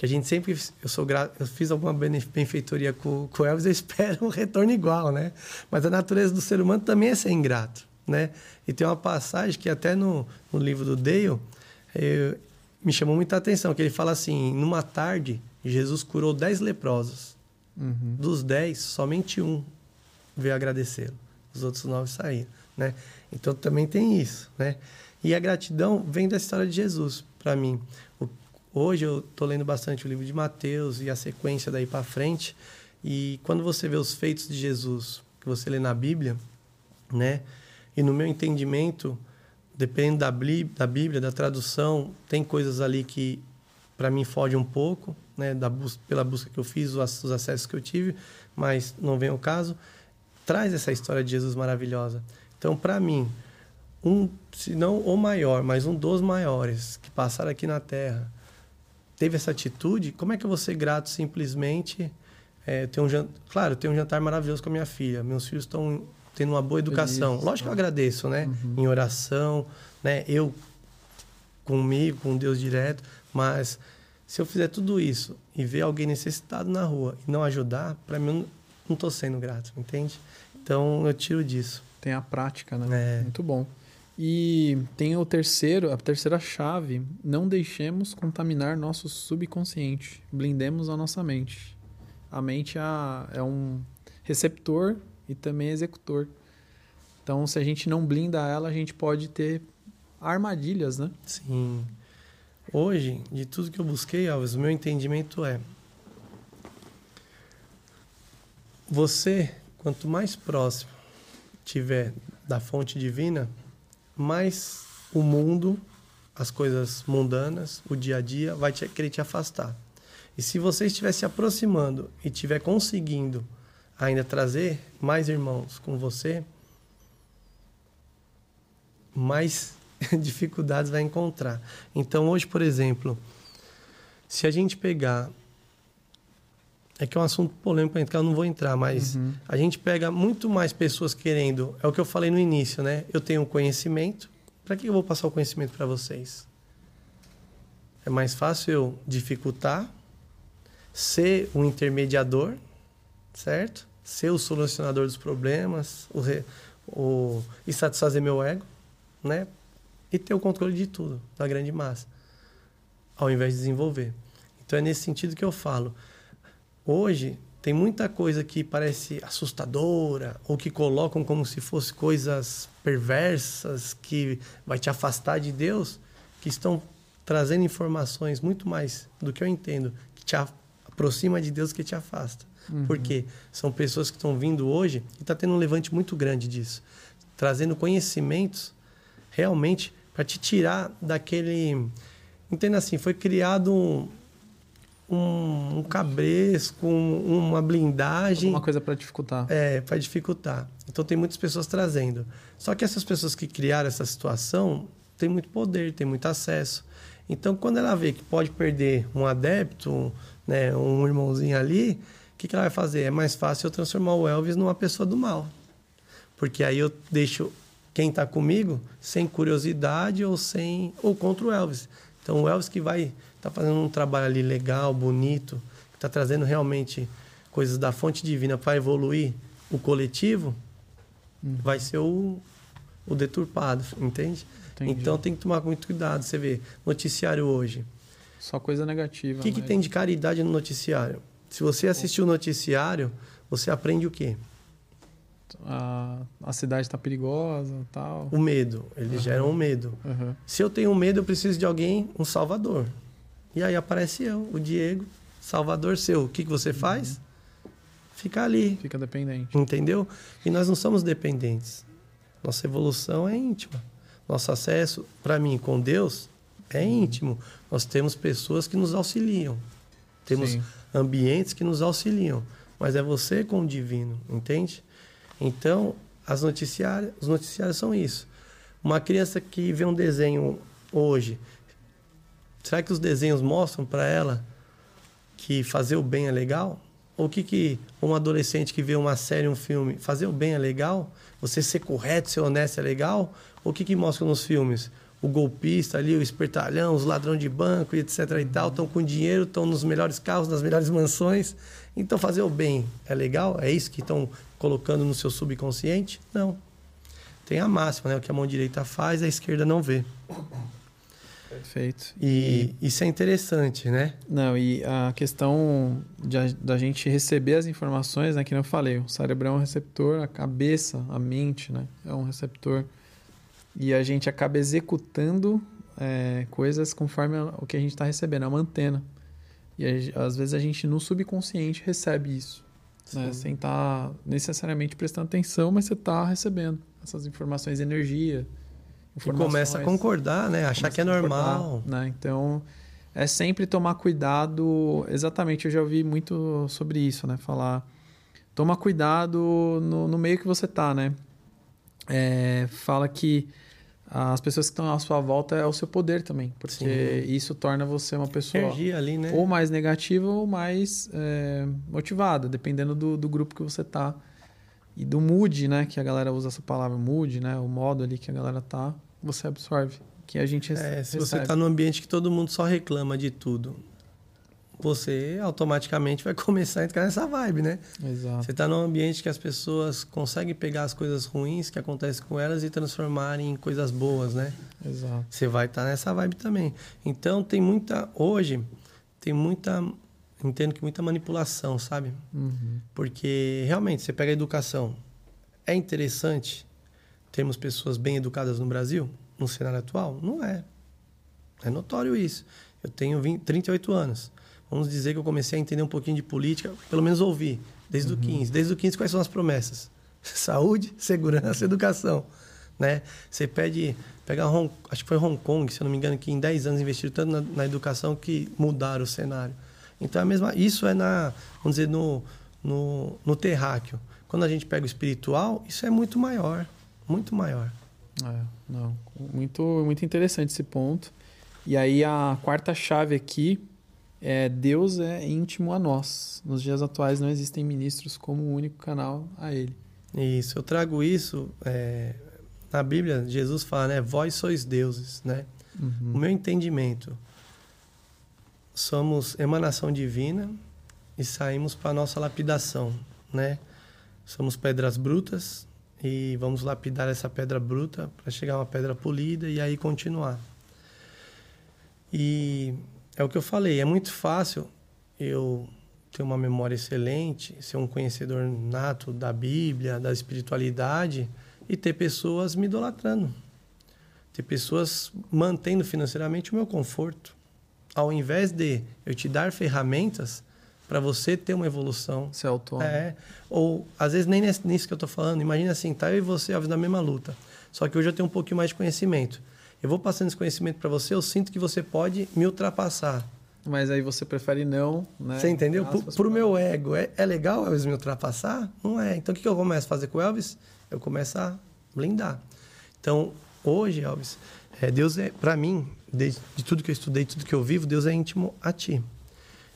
que a gente sempre eu sou grato, eu fiz alguma benfeitoria com, com o Elvis, eu espero um retorno igual, né? Mas a natureza do ser humano também é ser ingrato, né? E tem uma passagem que até no, no livro do Dale eu, me chamou muita atenção, que ele fala assim, numa tarde Jesus curou dez leprosos. Uhum. Dos dez, somente um veio agradecê-lo. Os outros nove saíram, né? Então também tem isso, né? E a gratidão vem da história de Jesus para mim. Hoje eu estou lendo bastante o livro de Mateus e a sequência daí para frente. E quando você vê os feitos de Jesus, que você lê na Bíblia, né? E no meu entendimento, dependendo da, da Bíblia, da tradução, tem coisas ali que para mim foge um pouco, né? Da bus pela busca que eu fiz, os, os acessos que eu tive, mas não vem ao caso. Traz essa história de Jesus maravilhosa. Então, para mim, um, se não o maior, mas um dos maiores que passaram aqui na Terra, teve essa atitude, como é que eu vou ser grato simplesmente é, ter um jantar, claro, ter um jantar maravilhoso com a minha filha, meus filhos estão tendo uma boa educação. Lógico que eu agradeço, né? Uhum. Em oração, né? Eu comigo, com Deus direto, mas se eu fizer tudo isso e ver alguém necessitado na rua e não ajudar, para mim não estou sendo grato, entende? Então eu tiro disso. Tem a prática, né? É. Muito bom. E tem o terceiro, a terceira chave, não deixemos contaminar nosso subconsciente, blindemos a nossa mente. A mente é, é um receptor e também executor. Então, se a gente não blinda ela, a gente pode ter armadilhas, né? Sim. Hoje, de tudo que eu busquei, Alves, o meu entendimento é você, quanto mais próximo tiver da fonte divina, mais o mundo, as coisas mundanas, o dia a dia, vai te, querer te afastar. E se você estiver se aproximando e estiver conseguindo ainda trazer mais irmãos com você, mais dificuldades vai encontrar. Então, hoje, por exemplo, se a gente pegar. É que é um assunto polêmico, que eu não vou entrar, mas uhum. a gente pega muito mais pessoas querendo. É o que eu falei no início, né? Eu tenho conhecimento. Para que eu vou passar o conhecimento para vocês? É mais fácil eu dificultar, ser o intermediador, certo? Ser o solucionador dos problemas, o, o, e satisfazer meu ego, né? e ter o controle de tudo, da grande massa, ao invés de desenvolver. Então é nesse sentido que eu falo. Hoje tem muita coisa que parece assustadora ou que colocam como se fosse coisas perversas que vai te afastar de Deus, que estão trazendo informações muito mais do que eu entendo, que te aproxima de Deus que te afasta. Uhum. Porque são pessoas que estão vindo hoje e está tendo um levante muito grande disso, trazendo conhecimentos realmente para te tirar daquele. Entenda assim, foi criado um, um, um cabresco, um, uma blindagem. Uma coisa para dificultar. É, para dificultar. Então tem muitas pessoas trazendo. Só que essas pessoas que criaram essa situação têm muito poder, têm muito acesso. Então quando ela vê que pode perder um adepto, né, um irmãozinho ali, o que, que ela vai fazer? É mais fácil eu transformar o Elvis numa pessoa do mal. Porque aí eu deixo quem está comigo sem curiosidade ou sem ou contra o Elvis. Então o Elvis que vai estar tá fazendo um trabalho ali legal, bonito, que está trazendo realmente coisas da fonte divina para evoluir o coletivo, uhum. vai ser o, o deturpado, entende? Entendi. Então tem que tomar muito cuidado. Você vê noticiário hoje. Só coisa negativa. O que, mas... que tem de caridade no noticiário? Se você assistir o noticiário, você aprende o quê? a, a cidade está perigosa tal. O medo, eles uhum. geram um medo. Uhum. Se eu tenho medo, eu preciso de alguém, um salvador. E aí aparece eu, o Diego, salvador seu. O que, que você faz? Uhum. Fica ali. Fica dependente. Entendeu? E nós não somos dependentes. Nossa evolução é íntima. Nosso acesso, para mim, com Deus é uhum. íntimo. Nós temos pessoas que nos auxiliam. Temos Sim. ambientes que nos auxiliam. Mas é você com o divino, entende? Então, as noticiárias, os noticiários são isso. Uma criança que vê um desenho hoje, será que os desenhos mostram para ela que fazer o bem é legal? Ou que que um adolescente que vê uma série, um filme, fazer o bem é legal? Você ser correto, ser honesto é legal? Ou o que que mostra nos filmes? O golpista ali, o espertalhão, os ladrões de banco, etc e tal, estão com dinheiro, estão nos melhores carros, nas melhores mansões. Então fazer o bem é legal? É isso que estão colocando no seu subconsciente? Não. Tem a máxima, né? O que a mão direita faz, a esquerda não vê. Perfeito. E, e, isso é interessante, né? Não, e a questão de, da gente receber as informações, né? Que eu falei, o cérebro é um receptor, a cabeça, a mente, né? É um receptor. E a gente acaba executando é, coisas conforme o que a gente está recebendo, é uma antena. E às vezes a gente no subconsciente recebe isso. Né? Sem estar tá necessariamente prestando atenção, mas você está recebendo essas informações, energia. E começa a concordar, né? Achar que é normal. Né? Então, é sempre tomar cuidado. Exatamente, eu já ouvi muito sobre isso, né? Falar. Toma cuidado no, no meio que você tá, né? É, fala que as pessoas que estão à sua volta é o seu poder também, porque Sim. isso torna você uma pessoa Energia ali, né? ou mais negativa ou mais é, motivada, dependendo do, do grupo que você tá e do mood, né? Que a galera usa essa palavra mood, né? O modo ali que a galera tá, você absorve, que a gente é, Se você está num ambiente que todo mundo só reclama de tudo, você automaticamente vai começar a entrar nessa vibe, né? Exato. Você está num ambiente que as pessoas conseguem pegar as coisas ruins que acontecem com elas e transformarem em coisas boas, né? Exato. Você vai estar tá nessa vibe também. Então tem muita hoje tem muita entendo que muita manipulação, sabe? Uhum. Porque realmente você pega a educação, é interessante termos pessoas bem educadas no Brasil, no cenário atual? Não é. É notório isso. Eu tenho 20, 38 anos. Vamos dizer que eu comecei a entender um pouquinho de política, pelo menos ouvir, desde uhum. o 15. Desde o 15, quais são as promessas? Saúde, segurança, educação. Né? Você pede, pega Hong, acho que foi Hong Kong, se eu não me engano, que em 10 anos investiram tanto na, na educação que mudaram o cenário. Então, é mesma, isso é na, vamos dizer, no, no, no terráqueo. Quando a gente pega o espiritual, isso é muito maior, muito maior. É, não, muito, muito interessante esse ponto. E aí a quarta chave aqui é Deus é íntimo a nós. Nos dias atuais não existem ministros como o único canal a Ele. Isso, eu trago isso é, na Bíblia. Jesus fala, né? Vós sois deuses, né? Uhum. O meu entendimento, somos emanação divina e saímos para nossa lapidação, né? Somos pedras brutas e vamos lapidar essa pedra bruta para chegar a uma pedra polida e aí continuar. E é o que eu falei, é muito fácil eu ter uma memória excelente, ser um conhecedor nato da Bíblia, da espiritualidade e ter pessoas me idolatrando. Ter pessoas mantendo financeiramente o meu conforto. Ao invés de eu te dar ferramentas para você ter uma evolução. Ser autônomo. É. Ou, às vezes, nem nisso que eu estou falando. Imagina assim, tá eu e você, óbvio, na mesma luta. Só que hoje eu tenho um pouquinho mais de conhecimento. Eu vou passando esse conhecimento para você, eu sinto que você pode me ultrapassar. Mas aí você prefere não, né? Você entendeu? Para o meu ego, é, é legal Elvis me ultrapassar? Não é. Então o que, que eu começo a fazer com o Elvis? Eu começo a blindar. Então, hoje, Elvis, é, Deus é, para mim, de, de tudo que eu estudei, tudo que eu vivo, Deus é íntimo a ti.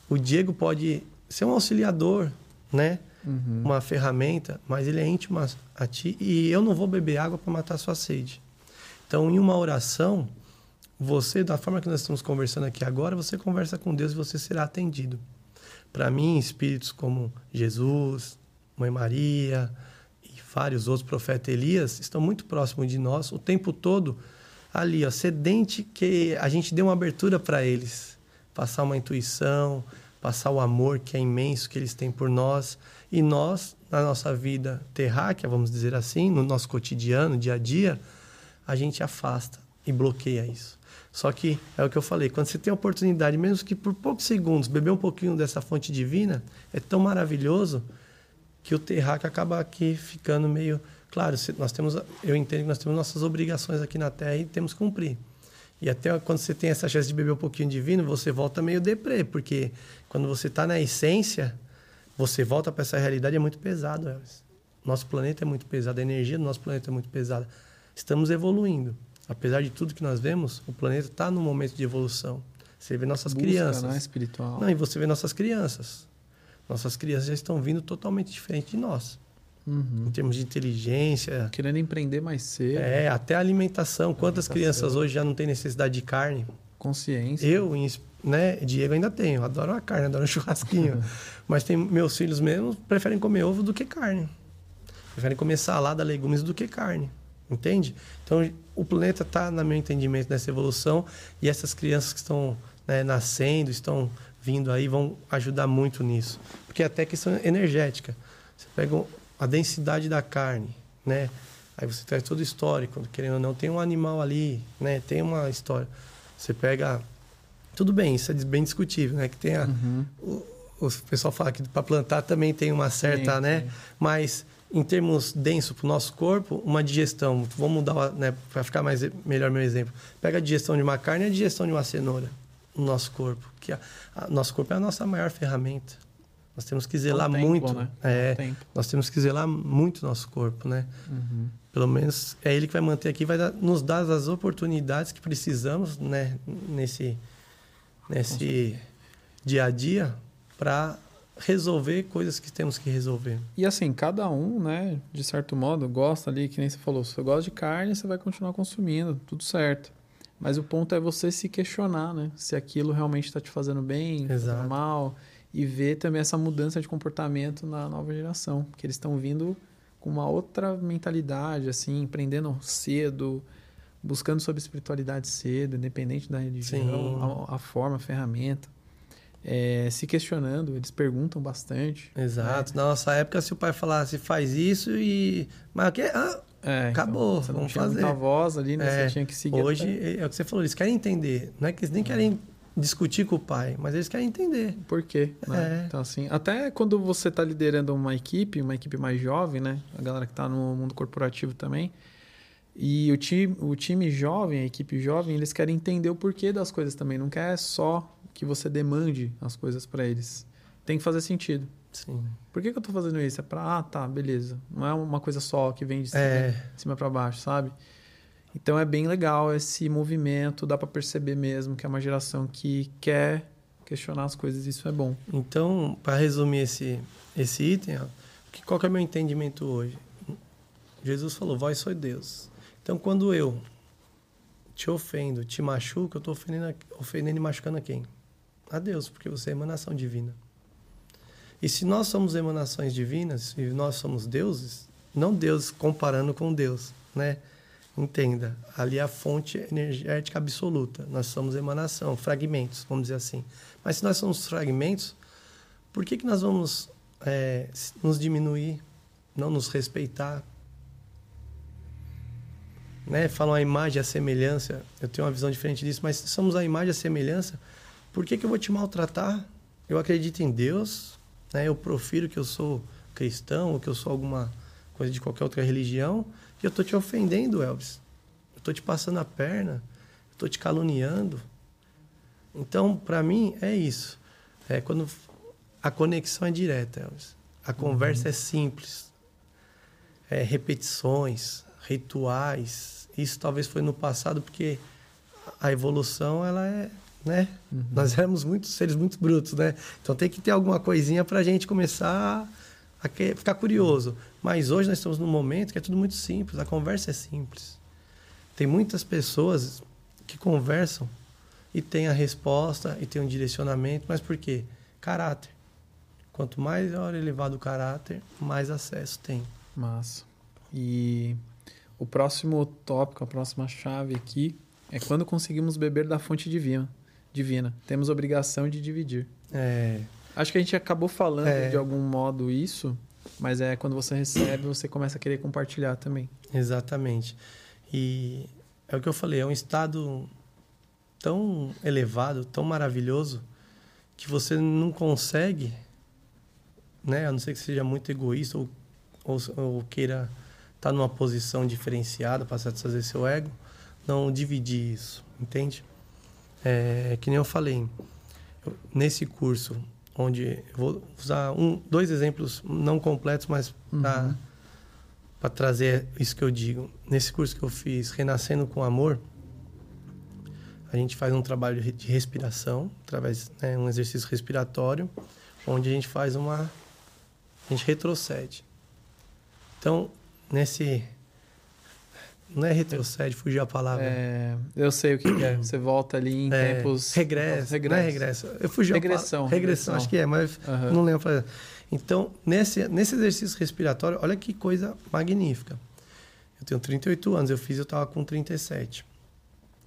O Diego pode ser um auxiliador, né? Uhum. Uma ferramenta, mas ele é íntimo a, ti e eu não vou beber água para matar a sua sede. Então, em uma oração, você, da forma que nós estamos conversando aqui agora, você conversa com Deus e você será atendido. Para mim, espíritos como Jesus, Mãe Maria e vários outros, profeta Elias, estão muito próximos de nós o tempo todo ali, ó, sedente que a gente dê uma abertura para eles, passar uma intuição, passar o amor que é imenso que eles têm por nós e nós na nossa vida terráquea, vamos dizer assim, no nosso cotidiano, dia a dia, a gente afasta e bloqueia isso. Só que é o que eu falei, quando você tem a oportunidade, mesmo que por poucos segundos, beber um pouquinho dessa fonte divina, é tão maravilhoso que o terráqueo acaba aqui ficando meio. Claro, nós temos, eu entendo que nós temos nossas obrigações aqui na Terra e temos que cumprir. E até quando você tem essa chance de beber um pouquinho divino, você volta meio deprê, porque quando você está na essência, você volta para essa realidade é muito pesado, Elvis. Nosso planeta é muito pesado, a energia do nosso planeta é muito pesada estamos evoluindo. Apesar de tudo que nós vemos, o planeta está num momento de evolução. Você vê nossas Busca, crianças. Né? Espiritual. Não, e você vê nossas crianças. Nossas crianças já estão vindo totalmente diferente de nós. Uhum. Em termos de inteligência. Querendo empreender mais cedo. É, até a alimentação. Quantas crianças hoje já não têm necessidade de carne? Consciência. Eu, né, Diego ainda tenho. Adoro a carne, adoro um churrasquinho. Mas tem meus filhos mesmo preferem comer ovo do que carne. Preferem comer salada, legumes do que carne. Entende? Então, o planeta está, no meu entendimento, nessa evolução e essas crianças que estão né, nascendo, estão vindo aí, vão ajudar muito nisso. Porque até questão energética. Você pega a densidade da carne, né? Aí você traz todo o histórico, querendo ou não, tem um animal ali, né? Tem uma história. Você pega... Tudo bem, isso é bem discutível, né? Que tem a... Uhum. O, o pessoal fala que para plantar também tem uma certa, sim, né? Sim. Mas em termos denso para o nosso corpo, uma digestão. Vamos mudar, né, para ficar mais melhor meu exemplo. Pega a digestão de uma carne e a digestão de uma cenoura no nosso corpo. Que a, a, nosso corpo é a nossa maior ferramenta. Nós temos que zelar tempo, muito. Né? É, nós temos que zelar muito nosso corpo, né? Uhum. Pelo menos é ele que vai manter aqui, vai dar, nos dar as oportunidades que precisamos, né? Nesse, nesse dia a dia para resolver coisas que temos que resolver. E assim, cada um, né, de certo modo, gosta ali, que nem você falou, se você gosta de carne, você vai continuar consumindo, tudo certo. Mas o ponto é você se questionar, né? Se aquilo realmente está te fazendo bem, Exato. mal, e ver também essa mudança de comportamento na nova geração, que eles estão vindo com uma outra mentalidade, assim, empreendendo cedo, buscando sobre espiritualidade cedo, independente da religião, a, a, forma, a ferramenta. É, se questionando, eles perguntam bastante. Exato. Né? Na nossa época, se o pai falasse, faz isso e. Mas o que? Ah, é, Acabou, então, você não vamos fazer. muita voz ali, né? É, você tinha que seguir. Hoje, até... é o que você falou, eles querem entender. Não é que eles nem querem discutir com o pai, mas eles querem entender. Por quê? Né? É. Então, assim, até quando você está liderando uma equipe, uma equipe mais jovem, né? A galera que está no mundo corporativo também. E o time, o time jovem, a equipe jovem, eles querem entender o porquê das coisas também. Não quer só que você demande as coisas para eles. Tem que fazer sentido. Sim. Por que, que eu estou fazendo isso? É para, ah, tá, beleza. Não é uma coisa só que vem de cima, é. cima para baixo, sabe? Então é bem legal esse movimento, dá para perceber mesmo que é uma geração que quer questionar as coisas, isso é bom. Então, para resumir esse esse item, ó, qual que é o meu entendimento hoje? Jesus falou: "Vós sois Deus". Então, quando eu te ofendo, te machuco, eu estou ofendendo, ofendendo e machucando a quem? A Deus, porque você é emanação divina. E se nós somos emanações divinas e nós somos deuses, não Deus comparando com Deus, né? Entenda, ali é a fonte energética absoluta. Nós somos emanação, fragmentos, vamos dizer assim. Mas se nós somos fragmentos, por que, que nós vamos é, nos diminuir, não nos respeitar? Né? Falam a imagem, a semelhança. Eu tenho uma visão diferente disso, mas se somos a imagem, a semelhança, por que, que eu vou te maltratar? Eu acredito em Deus, né? Eu profiro que eu sou cristão ou que eu sou alguma coisa de qualquer outra religião eu estou te ofendendo, Elvis. Eu estou te passando a perna, estou te caluniando. Então, para mim, é isso. É quando a conexão é direta, Elvis. A conversa uhum. é simples. É repetições, rituais. Isso talvez foi no passado porque a evolução ela é né? Uhum. Nós éramos muitos seres muito brutos, né? Então tem que ter alguma coisinha para a gente começar a ficar curioso. Mas hoje nós estamos num momento que é tudo muito simples, a conversa é simples. Tem muitas pessoas que conversam e tem a resposta e tem um direcionamento, mas por quê? Caráter. Quanto mais elevado o caráter, mais acesso tem. Massa. E o próximo tópico, a próxima chave aqui é quando conseguimos beber da fonte divina divina. Temos obrigação de dividir. É. Acho que a gente acabou falando é. de algum modo isso, mas é quando você recebe, você começa a querer compartilhar também. Exatamente. E é o que eu falei, é um estado tão elevado, tão maravilhoso, que você não consegue, né, a não ser que seja muito egoísta ou, ou, ou queira estar tá numa posição diferenciada para satisfazer seu ego, não dividir isso, entende? É, que nem eu falei, eu, nesse curso, onde vou usar um, dois exemplos não completos, mas para uhum. trazer isso que eu digo. Nesse curso que eu fiz, Renascendo com Amor, a gente faz um trabalho de respiração, através né, um exercício respiratório, onde a gente faz uma. A gente retrocede. Então, nesse não é retrocede, fugiu a palavra. É, eu sei o que, que é. Você volta ali em é, tempos. Regresso. regresso. Não é regresso. Eu fugi regressão, a palavra. Regressão, acho que é, mas uhum. não lembro. Então, nesse, nesse exercício respiratório, olha que coisa magnífica. Eu tenho 38 anos, eu fiz, eu estava com 37.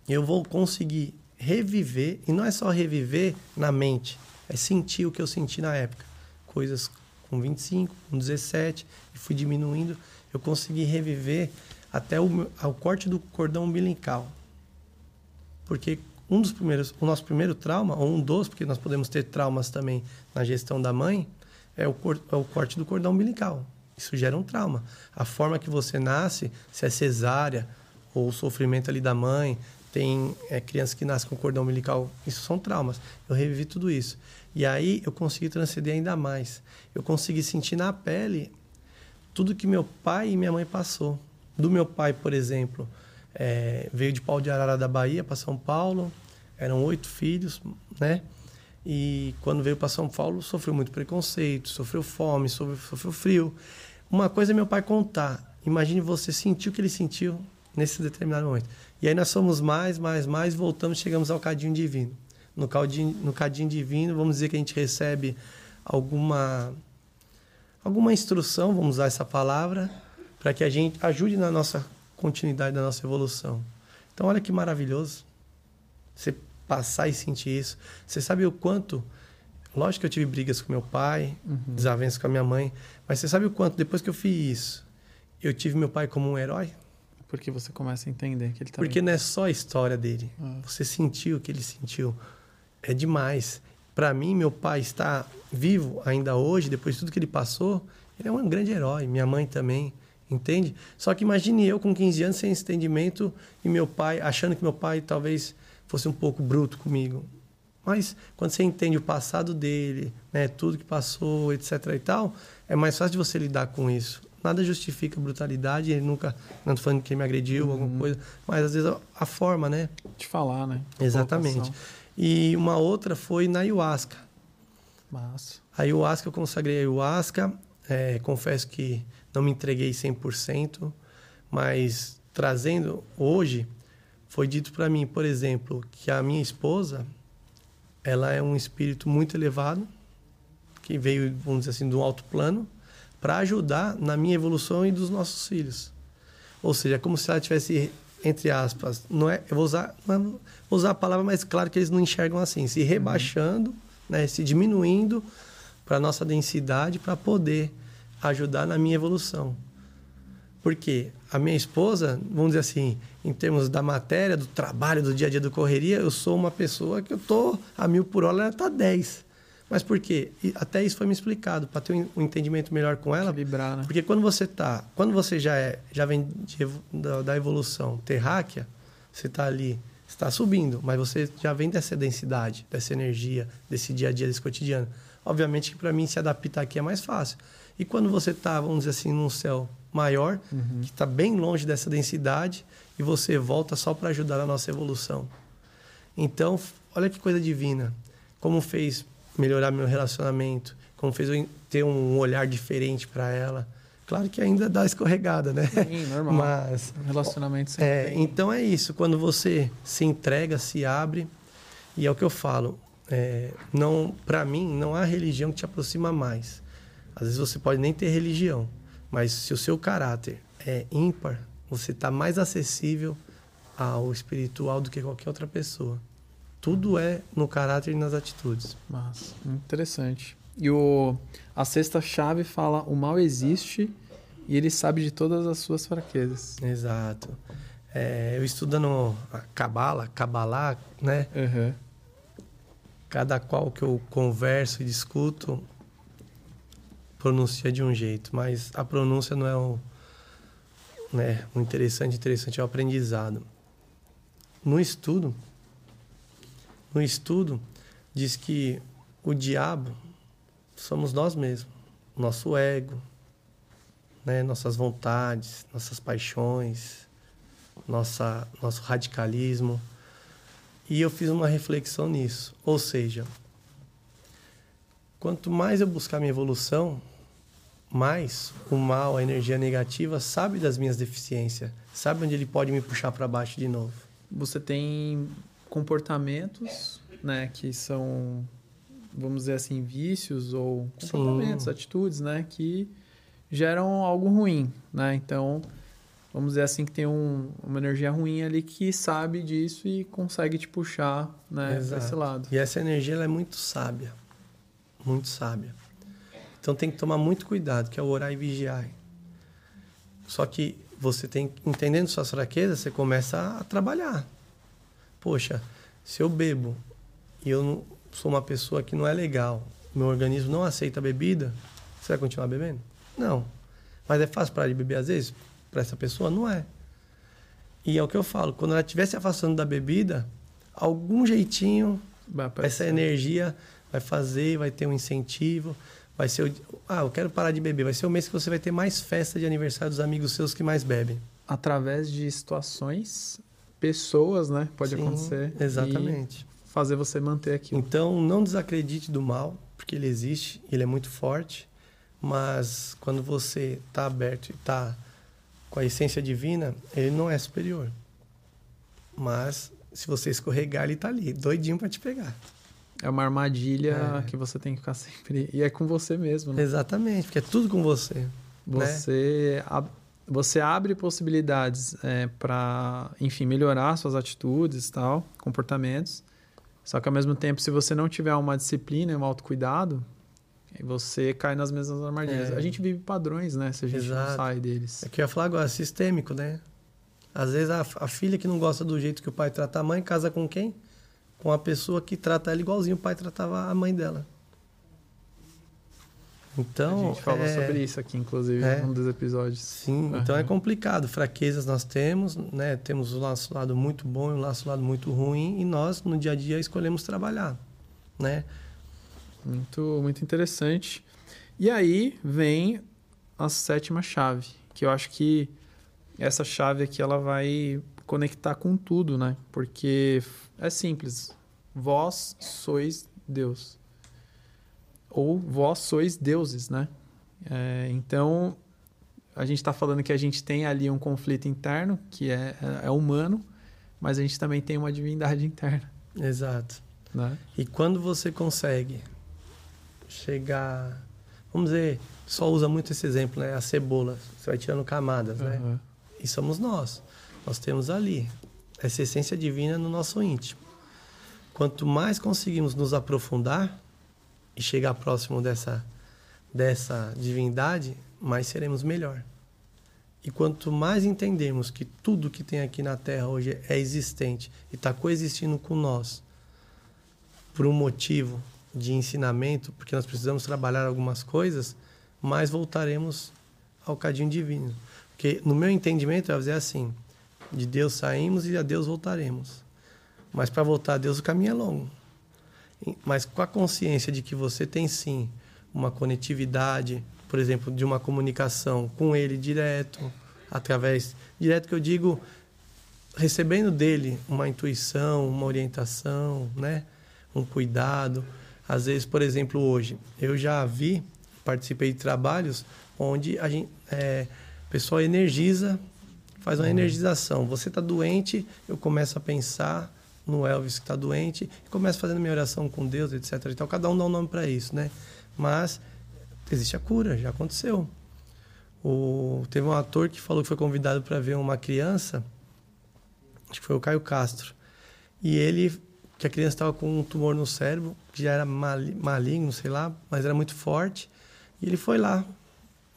Eu vou conseguir reviver, e não é só reviver na mente, é sentir o que eu senti na época. Coisas com 25, com 17, e fui diminuindo. Eu consegui reviver até o, o corte do cordão umbilical. Porque um dos primeiros, o nosso primeiro trauma, ou um dos, porque nós podemos ter traumas também na gestão da mãe, é o, cor, é o corte do cordão umbilical. Isso gera um trauma. A forma que você nasce, se é cesárea ou o sofrimento ali da mãe, tem é, crianças que nascem com cordão umbilical, isso são traumas. Eu revivi tudo isso. E aí eu consegui transcender ainda mais. Eu consegui sentir na pele tudo que meu pai e minha mãe passou do meu pai, por exemplo, é, veio de Pau de Arara da Bahia para São Paulo, eram oito filhos, né? E quando veio para São Paulo, sofreu muito preconceito, sofreu fome, sofreu, sofreu frio. Uma coisa é meu pai contar. Imagine você sentir o que ele sentiu nesse determinado momento. E aí nós somos mais, mais, mais, voltamos, chegamos ao cadinho divino. No cadinho, no cadinho divino, vamos dizer que a gente recebe alguma alguma instrução, vamos usar essa palavra, para que a gente ajude na nossa continuidade da nossa evolução. Então olha que maravilhoso. Você passar e sentir isso. Você sabe o quanto Lógico que eu tive brigas com meu pai, uhum. desavenças com a minha mãe, mas você sabe o quanto depois que eu fiz isso, eu tive meu pai como um herói? Porque você começa a entender que ele tá Porque não é só a história dele. Ah. Você sentiu o que ele sentiu. É demais. Para mim, meu pai está vivo ainda hoje, depois de tudo que ele passou, ele é um grande herói. Minha mãe também, entende? Só que imagine eu com 15 anos sem esse entendimento e meu pai achando que meu pai talvez fosse um pouco bruto comigo. Mas quando você entende o passado dele, né, tudo que passou, etc e tal, é mais fácil de você lidar com isso. Nada justifica brutalidade, ele nunca, não tô falando que ele me agrediu, uhum. alguma coisa, mas às vezes a, a forma, né? De falar, né? Exatamente. E uma outra foi na ayahuasca. Massa. A ayahuasca, eu consagrei a ayahuasca, é, confesso que não me entreguei 100%, mas trazendo hoje, foi dito para mim, por exemplo, que a minha esposa, ela é um espírito muito elevado, que veio, vamos dizer assim, do alto plano, para ajudar na minha evolução e dos nossos filhos. Ou seja, é como se ela tivesse, entre aspas, não é, eu vou usar, vou usar a palavra, mas claro que eles não enxergam assim, se rebaixando, uhum. né, se diminuindo para nossa densidade para poder ajudar na minha evolução. Porque a minha esposa, vamos dizer assim, em termos da matéria, do trabalho, do dia a dia, do correria, eu sou uma pessoa que eu tô a mil por hora, ela está dez. Mas por quê? E até isso foi me explicado, para ter um entendimento melhor com ela. Vibrar, né? Porque quando você tá, quando você já é, já vem de, da, da, evolução terráquea, você está ali, está subindo, mas você já vem dessa densidade, dessa energia, desse dia a dia, desse cotidiano. Obviamente que para mim se adaptar aqui é mais fácil. E quando você está, vamos dizer assim, num céu maior, uhum. que está bem longe dessa densidade, e você volta só para ajudar na nossa evolução. Então, olha que coisa divina. Como fez melhorar meu relacionamento, como fez eu ter um olhar diferente para ela. Claro que ainda dá escorregada, né? Sim, normal. Mas relacionamento sempre é, então é isso. Quando você se entrega, se abre, e é o que eu falo. É, não, para mim, não há religião que te aproxima mais. Às vezes você pode nem ter religião, mas se o seu caráter é ímpar, você está mais acessível ao espiritual do que qualquer outra pessoa. Tudo é no caráter e nas atitudes. Mas interessante. E o a sexta chave fala: o mal existe e ele sabe de todas as suas fraquezas. Exato. É, eu estudando a Kabbalah, Kabbalah, né? Uhum. Cada qual que eu converso e discuto, pronuncia de um jeito, mas a pronúncia não é o, né, o interessante, interessante é o aprendizado. No estudo, no estudo diz que o diabo somos nós mesmos, nosso ego, né, nossas vontades, nossas paixões, nossa, nosso radicalismo. E eu fiz uma reflexão nisso. Ou seja, Quanto mais eu buscar minha evolução, mais o mal, a energia negativa, sabe das minhas deficiências, sabe onde ele pode me puxar para baixo de novo. Você tem comportamentos, né, que são, vamos dizer assim, vícios ou comportamentos, Sim. atitudes, né, que geram algo ruim, né? Então, vamos dizer assim que tem um, uma energia ruim ali que sabe disso e consegue te puxar, né, para esse lado. E essa energia é muito sábia muito sábia. Então tem que tomar muito cuidado, que é o orar e vigiar. Só que você tem, entendendo suas fraquezas, você começa a trabalhar. Poxa, se eu bebo e eu não, sou uma pessoa que não é legal, meu organismo não aceita a bebida, você vai continuar bebendo? Não. Mas é fácil parar de beber às vezes? Para essa pessoa, não é. E é o que eu falo, quando ela estiver se afastando da bebida, algum jeitinho, essa energia vai fazer, vai ter um incentivo, vai ser o, ah, eu quero parar de beber, vai ser o mês que você vai ter mais festa de aniversário dos amigos seus que mais bebem. Através de situações, pessoas, né? Pode Sim, acontecer. Exatamente. fazer você manter aquilo. Então, não desacredite do mal, porque ele existe, ele é muito forte, mas quando você está aberto e está com a essência divina, ele não é superior. Mas se você escorregar, ele tá ali, doidinho para te pegar. É uma armadilha é. que você tem que ficar sempre. E é com você mesmo, né? Exatamente, porque é tudo com você. Né? Você, né? ab... você abre possibilidades é, para, enfim, melhorar suas atitudes tal, comportamentos. Só que ao mesmo tempo, se você não tiver uma disciplina e um autocuidado, você cai nas mesmas armadilhas. É. A gente vive padrões, né? Se a gente Exato. não sai deles. É que eu ia falar agora, sistêmico, né? Às vezes a, a filha que não gosta do jeito que o pai trata a mãe, casa com quem? Com a pessoa que trata ela igualzinho o pai tratava a mãe dela. Então, a gente falou é, sobre isso aqui, inclusive, é, um dos episódios. Sim, uhum. então é complicado. Fraquezas nós temos, né? Temos o nosso lado muito bom e o nosso lado muito ruim, e nós, no dia a dia, escolhemos trabalhar, né? Muito, muito interessante. E aí vem a sétima chave, que eu acho que essa chave aqui ela vai conectar com tudo, né? Porque é simples. Vós sois Deus. Ou vós sois deuses, né? É, então, a gente está falando que a gente tem ali um conflito interno, que é, é, é humano, mas a gente também tem uma divindade interna. Exato. Né? E quando você consegue chegar. Vamos dizer, só usa muito esse exemplo, né? A cebola. Você vai tirando camadas, uhum. né? E somos nós. Nós temos ali essa essência divina no nosso íntimo. Quanto mais conseguimos nos aprofundar e chegar próximo dessa, dessa divindade, mais seremos melhor. E quanto mais entendemos que tudo que tem aqui na Terra hoje é existente e está coexistindo com nós por um motivo de ensinamento, porque nós precisamos trabalhar algumas coisas, mais voltaremos ao cadinho divino. Porque no meu entendimento, eu dizer assim, de Deus saímos e a Deus voltaremos. Mas para voltar a Deus o caminho é longo. Mas com a consciência de que você tem sim uma conectividade, por exemplo, de uma comunicação com ele direto, através direto que eu digo recebendo dele uma intuição, uma orientação, né? Um cuidado. Às vezes, por exemplo, hoje, eu já vi, participei de trabalhos onde a gente, é, o pessoal energiza faz uma uhum. energização. Você está doente, eu começo a pensar no Elvis que está doente e começo fazendo minha oração com Deus, etc. Então, cada um dá um nome para isso, né? Mas existe a cura, já aconteceu. O, teve um ator que falou que foi convidado para ver uma criança, acho que foi o Caio Castro, e ele, que a criança estava com um tumor no cérebro, que já era maligno, sei lá, mas era muito forte, e ele foi lá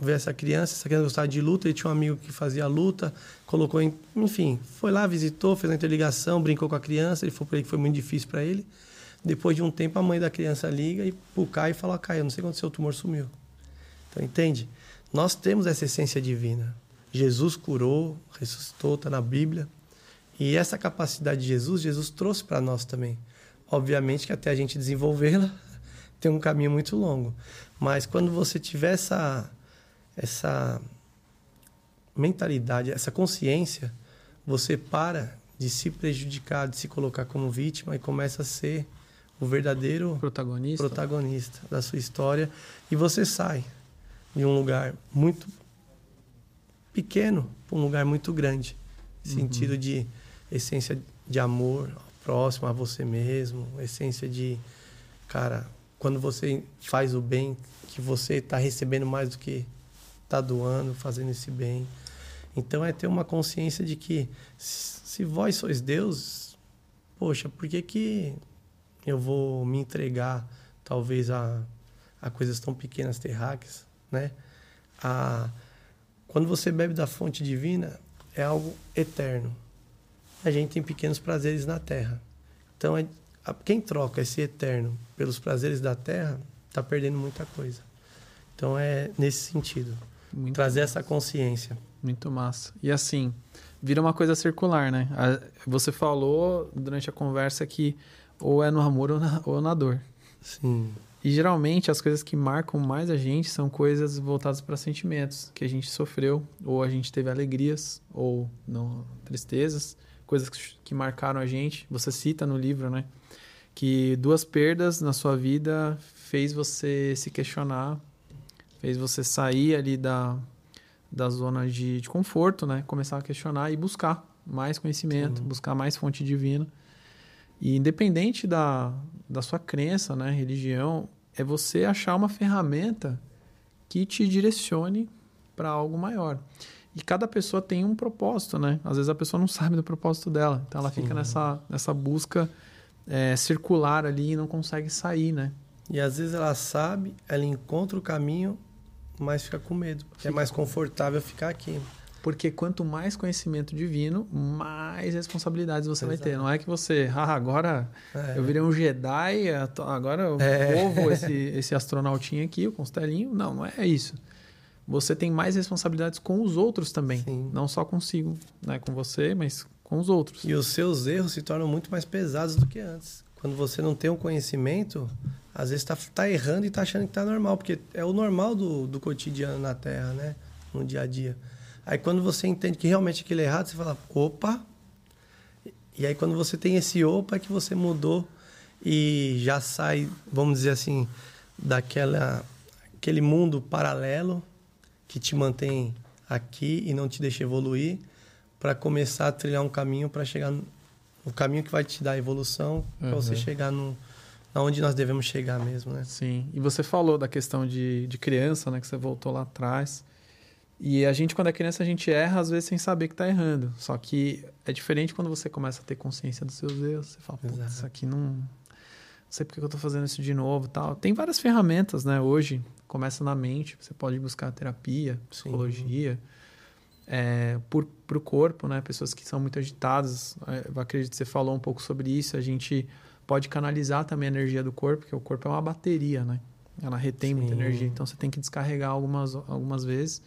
ver essa criança, essa criança gostava de luta, ele tinha um amigo que fazia luta, colocou em, enfim, foi lá, visitou, fez uma interligação, brincou com a criança, ele falou para ele que foi muito difícil para ele. Depois de um tempo, a mãe da criança liga e pro Caio e fala: Caio, não sei quando seu tumor sumiu. Então, entende? Nós temos essa essência divina. Jesus curou, ressuscitou, está na Bíblia. E essa capacidade de Jesus, Jesus trouxe para nós também. Obviamente que até a gente desenvolvê-la tem um caminho muito longo. Mas quando você tiver essa essa mentalidade, essa consciência, você para de se prejudicar, de se colocar como vítima e começa a ser o verdadeiro protagonista, protagonista da sua história e você sai de um lugar muito pequeno para um lugar muito grande, uhum. sentido de essência de amor ao próximo, a você mesmo, essência de cara, quando você faz o bem, que você está recebendo mais do que está doando, fazendo esse bem. Então é ter uma consciência de que se vós sois Deus, poxa, por que, que eu vou me entregar talvez a, a coisas tão pequenas, terráqueas, né? A, quando você bebe da fonte divina, é algo eterno. A gente tem pequenos prazeres na terra. Então, é, a, quem troca esse eterno pelos prazeres da terra, está perdendo muita coisa. Então, é nesse sentido. Muito trazer massa. essa consciência. Muito massa. E assim, vira uma coisa circular, né? Você falou durante a conversa que ou é no amor ou na, ou na dor. Sim. E geralmente as coisas que marcam mais a gente são coisas voltadas para sentimentos que a gente sofreu, ou a gente teve alegrias, ou não tristezas, coisas que, que marcaram a gente. Você cita no livro, né? Que duas perdas na sua vida fez você se questionar fez você sair ali da, da zona de, de conforto, né? Começar a questionar e buscar mais conhecimento, Sim. buscar mais fonte divina. E independente da, da sua crença, né, religião, é você achar uma ferramenta que te direcione para algo maior. E cada pessoa tem um propósito, né? Às vezes a pessoa não sabe do propósito dela, então ela Sim. fica nessa, nessa busca é, circular ali e não consegue sair, né? E às vezes ela sabe, ela encontra o caminho, mas fica com medo. Fica. É mais confortável ficar aqui. Porque quanto mais conhecimento divino, mais responsabilidades você Exato. vai ter. Não é que você, ah, agora é. eu virei um Jedi, agora eu é. esse, esse astronautinho aqui, o Constelinho. Não, não é isso. Você tem mais responsabilidades com os outros também. Sim. Não só consigo, né? com você, mas com os outros. E os seus erros se tornam muito mais pesados do que antes. Quando você não tem um conhecimento, às vezes está tá errando e está achando que está normal, porque é o normal do, do cotidiano na Terra, né? No dia a dia. Aí quando você entende que realmente aquilo é errado, você fala, opa. E aí quando você tem esse opa é que você mudou e já sai, vamos dizer assim, daquela aquele mundo paralelo que te mantém aqui e não te deixa evoluir para começar a trilhar um caminho para chegar o caminho que vai te dar evolução uhum. para você chegar no aonde nós devemos chegar mesmo, né? Sim. E você falou da questão de, de criança, né? Que você voltou lá atrás. E a gente, quando é criança, a gente erra, às vezes, sem saber que está errando. Só que é diferente quando você começa a ter consciência dos seus erros. Você fala, putz, isso aqui não... Não sei porque eu estou fazendo isso de novo tal. Tem várias ferramentas, né? Hoje, começa na mente. Você pode buscar terapia, psicologia. É, para o corpo, né? Pessoas que são muito agitadas. É, eu acredito que você falou um pouco sobre isso. A gente pode canalizar também a energia do corpo, porque o corpo é uma bateria, né? Ela retém Sim. muita energia. Então, você tem que descarregar algumas, algumas vezes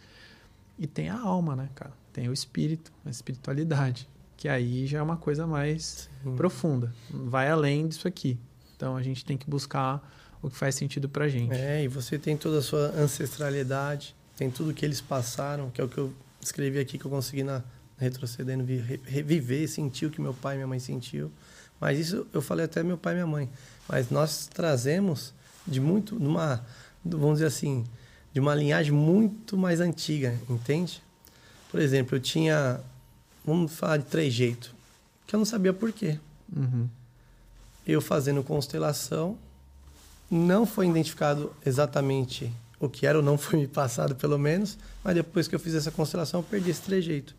e tem a alma, né, cara? Tem o espírito, a espiritualidade, que aí já é uma coisa mais Sim. profunda, vai além disso aqui. Então a gente tem que buscar o que faz sentido pra gente. É, e você tem toda a sua ancestralidade, tem tudo que eles passaram, que é o que eu escrevi aqui que eu consegui na retrocedendo reviver, sentir o que meu pai e minha mãe sentiu. Mas isso eu falei até meu pai e minha mãe. Mas nós trazemos de muito, numa, vamos dizer assim, de uma linhagem muito mais antiga, entende? Por exemplo, eu tinha, vamos falar de três jeitos, que eu não sabia por quê. Uhum. Eu fazendo constelação, não foi identificado exatamente o que era, ou não foi me passado pelo menos, mas depois que eu fiz essa constelação, eu perdi esse trejeito.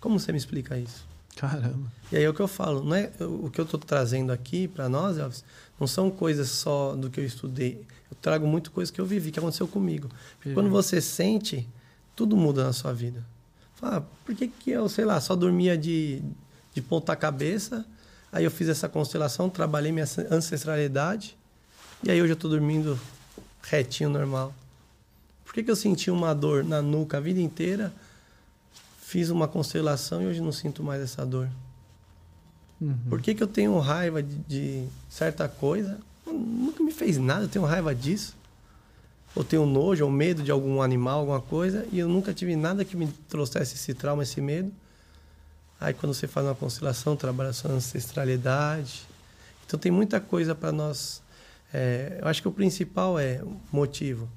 Como você me explica isso? Caramba. E aí é o que eu falo, não é o que eu estou trazendo aqui para nós, Elvis, não são coisas só do que eu estudei. Eu trago muito coisa que eu vivi, que aconteceu comigo. Quando você sente, tudo muda na sua vida. Fala, ah, por que, que eu, sei lá, só dormia de, de ponta cabeça? Aí eu fiz essa constelação, trabalhei minha ancestralidade. E aí hoje eu estou dormindo retinho, normal. Por que, que eu senti uma dor na nuca a vida inteira? Fiz uma constelação e hoje não sinto mais essa dor. Uhum. Por que, que eu tenho raiva de, de certa coisa? Nunca me fez nada, eu tenho raiva disso. Ou tenho nojo ou medo de algum animal, alguma coisa, e eu nunca tive nada que me trouxesse esse trauma, esse medo. Aí quando você faz uma constelação, trabalha sua ancestralidade. Então tem muita coisa para nós. É, eu acho que o principal é o motivo.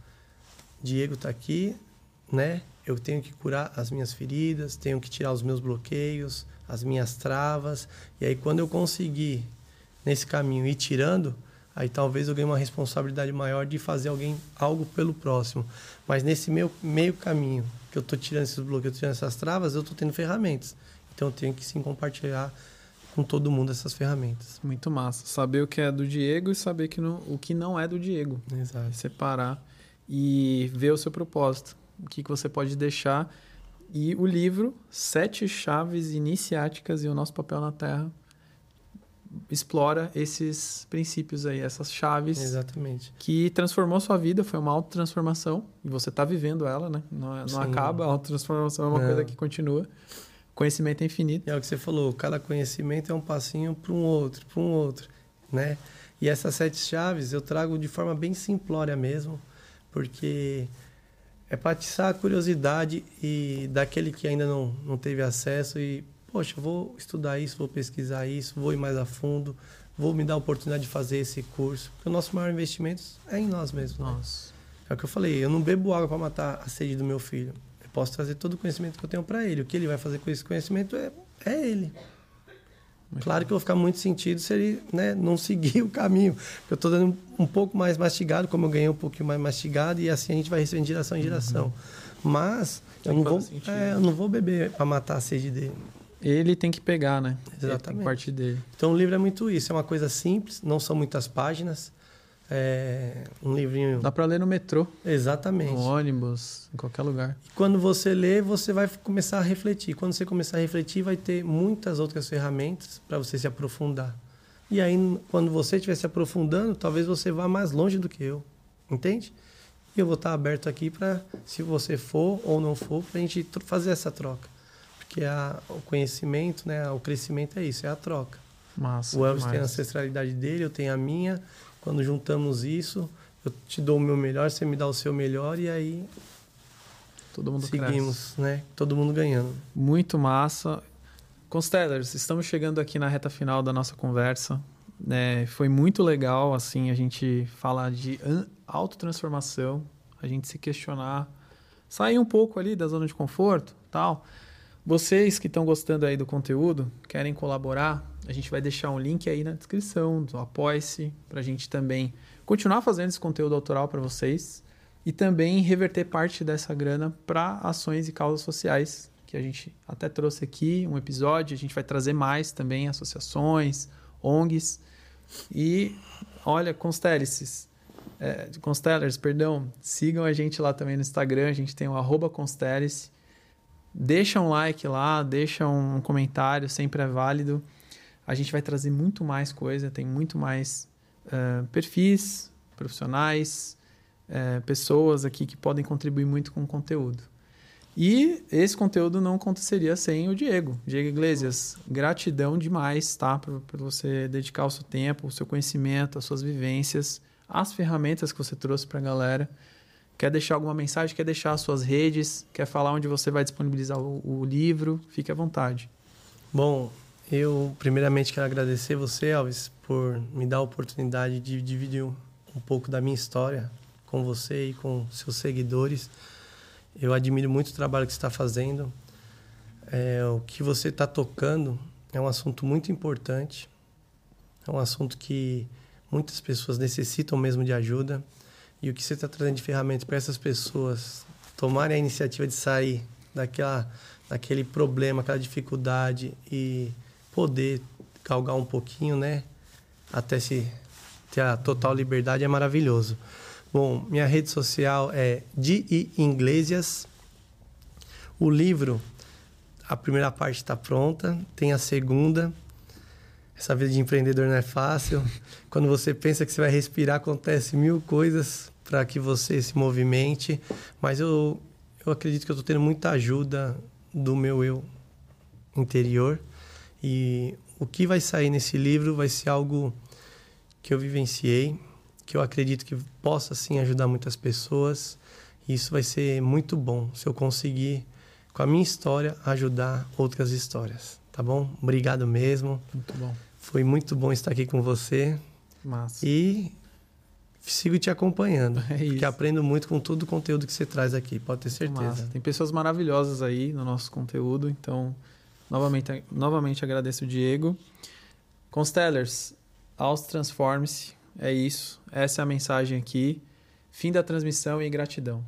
Diego está aqui, né? Eu tenho que curar as minhas feridas, tenho que tirar os meus bloqueios, as minhas travas. E aí, quando eu conseguir, nesse caminho, ir tirando, aí talvez eu ganhe uma responsabilidade maior de fazer alguém algo pelo próximo. Mas nesse meu meio caminho, que eu estou tirando esses bloqueios, tirando essas travas, eu estou tendo ferramentas. Então, eu tenho que sim compartilhar com todo mundo essas ferramentas. Muito massa. Saber o que é do Diego e saber que não, o que não é do Diego. Exato. Separar e ver o seu propósito. O que, que você pode deixar e o livro Sete Chaves Iniciáticas e o Nosso Papel na Terra explora esses princípios aí, essas chaves. Exatamente. Que transformou sua vida, foi uma autotransformação. E você está vivendo ela, né? Não, é, não acaba, a autotransformação é uma não. coisa que continua. Conhecimento é infinito. É o que você falou, cada conhecimento é um passinho para um outro, para um outro, né? E essas sete chaves eu trago de forma bem simplória mesmo, porque é para atiçar a curiosidade e daquele que ainda não, não teve acesso e, poxa, vou estudar isso, vou pesquisar isso, vou ir mais a fundo, vou me dar a oportunidade de fazer esse curso. Porque o nosso maior investimento é em nós mesmos. Né? Nossa. É o que eu falei, eu não bebo água para matar a sede do meu filho. Eu posso trazer todo o conhecimento que eu tenho para ele. O que ele vai fazer com esse conhecimento é, é ele. Claro que eu vou ficar muito sentido se ele né, não seguir o caminho. Eu estou dando um pouco mais mastigado, como eu ganhei um pouquinho mais mastigado, e assim a gente vai recebendo de geração em geração. Uhum. Mas eu não, vou, é, eu não vou beber para matar a sede dele. Ele tem que pegar, né? Exatamente. parte dele. Então o livro é muito isso. É uma coisa simples, não são muitas páginas. É um livrinho. Dá para ler no metrô. Exatamente. No ônibus, em qualquer lugar. E quando você lê, você vai começar a refletir. Quando você começar a refletir, vai ter muitas outras ferramentas para você se aprofundar. E aí, quando você estiver se aprofundando, talvez você vá mais longe do que eu. Entende? E eu vou estar aberto aqui para, se você for ou não for, para a gente fazer essa troca. Porque a, o conhecimento, né, o crescimento é isso, é a troca. Massa, o Elvis demais. tem a ancestralidade dele, eu tenho a minha quando juntamos isso, eu te dou o meu melhor, você me dá o seu melhor e aí todo mundo seguimos, cresce. né? Todo mundo ganhando. Muito massa. Constellers, estamos chegando aqui na reta final da nossa conversa. É, foi muito legal, assim, a gente falar de autotransformação, a gente se questionar, sair um pouco ali da zona de conforto, tal. Vocês que estão gostando aí do conteúdo, querem colaborar, a gente vai deixar um link aí na descrição do Apoie-se, para a gente também continuar fazendo esse conteúdo autoral para vocês e também reverter parte dessa grana para ações e causas sociais, que a gente até trouxe aqui um episódio, a gente vai trazer mais também associações, ONGs. E olha, Constellices, é, Constellers, perdão, sigam a gente lá também no Instagram, a gente tem o arroba. Deixa um like lá, deixa um comentário, sempre é válido a gente vai trazer muito mais coisa, tem muito mais uh, perfis profissionais, uh, pessoas aqui que podem contribuir muito com o conteúdo. E esse conteúdo não aconteceria sem o Diego. Diego Iglesias, gratidão demais, tá? Por, por você dedicar o seu tempo, o seu conhecimento, as suas vivências, as ferramentas que você trouxe para a galera. Quer deixar alguma mensagem? Quer deixar as suas redes? Quer falar onde você vai disponibilizar o, o livro? Fique à vontade. Bom, eu, primeiramente, quero agradecer você, Elvis, por me dar a oportunidade de dividir um, um pouco da minha história com você e com seus seguidores. Eu admiro muito o trabalho que você está fazendo. É, o que você está tocando é um assunto muito importante. É um assunto que muitas pessoas necessitam mesmo de ajuda. E o que você está trazendo de ferramentas para essas pessoas tomarem a iniciativa de sair daquela, daquele problema, aquela dificuldade e poder galgar um pouquinho, né? Até se ter a total liberdade é maravilhoso. Bom, minha rede social é de Iglesias. O livro, a primeira parte está pronta, tem a segunda. Essa vida de empreendedor não é fácil. Quando você pensa que você vai respirar, acontece mil coisas para que você se movimente. Mas eu, eu acredito que eu estou tendo muita ajuda do meu eu interior. E o que vai sair nesse livro vai ser algo que eu vivenciei, que eu acredito que possa sim ajudar muitas pessoas. E isso vai ser muito bom se eu conseguir, com a minha história, ajudar outras histórias. Tá bom? Obrigado mesmo. Muito bom. Foi muito bom estar aqui com você. Massa. E sigo te acompanhando. É isso. Porque aprendo muito com todo o conteúdo que você traz aqui, pode ter certeza. Massa. Tem pessoas maravilhosas aí no nosso conteúdo, então Novamente, novamente agradeço o Diego. Constellers, aos transforme-se. É isso. Essa é a mensagem aqui. Fim da transmissão e gratidão.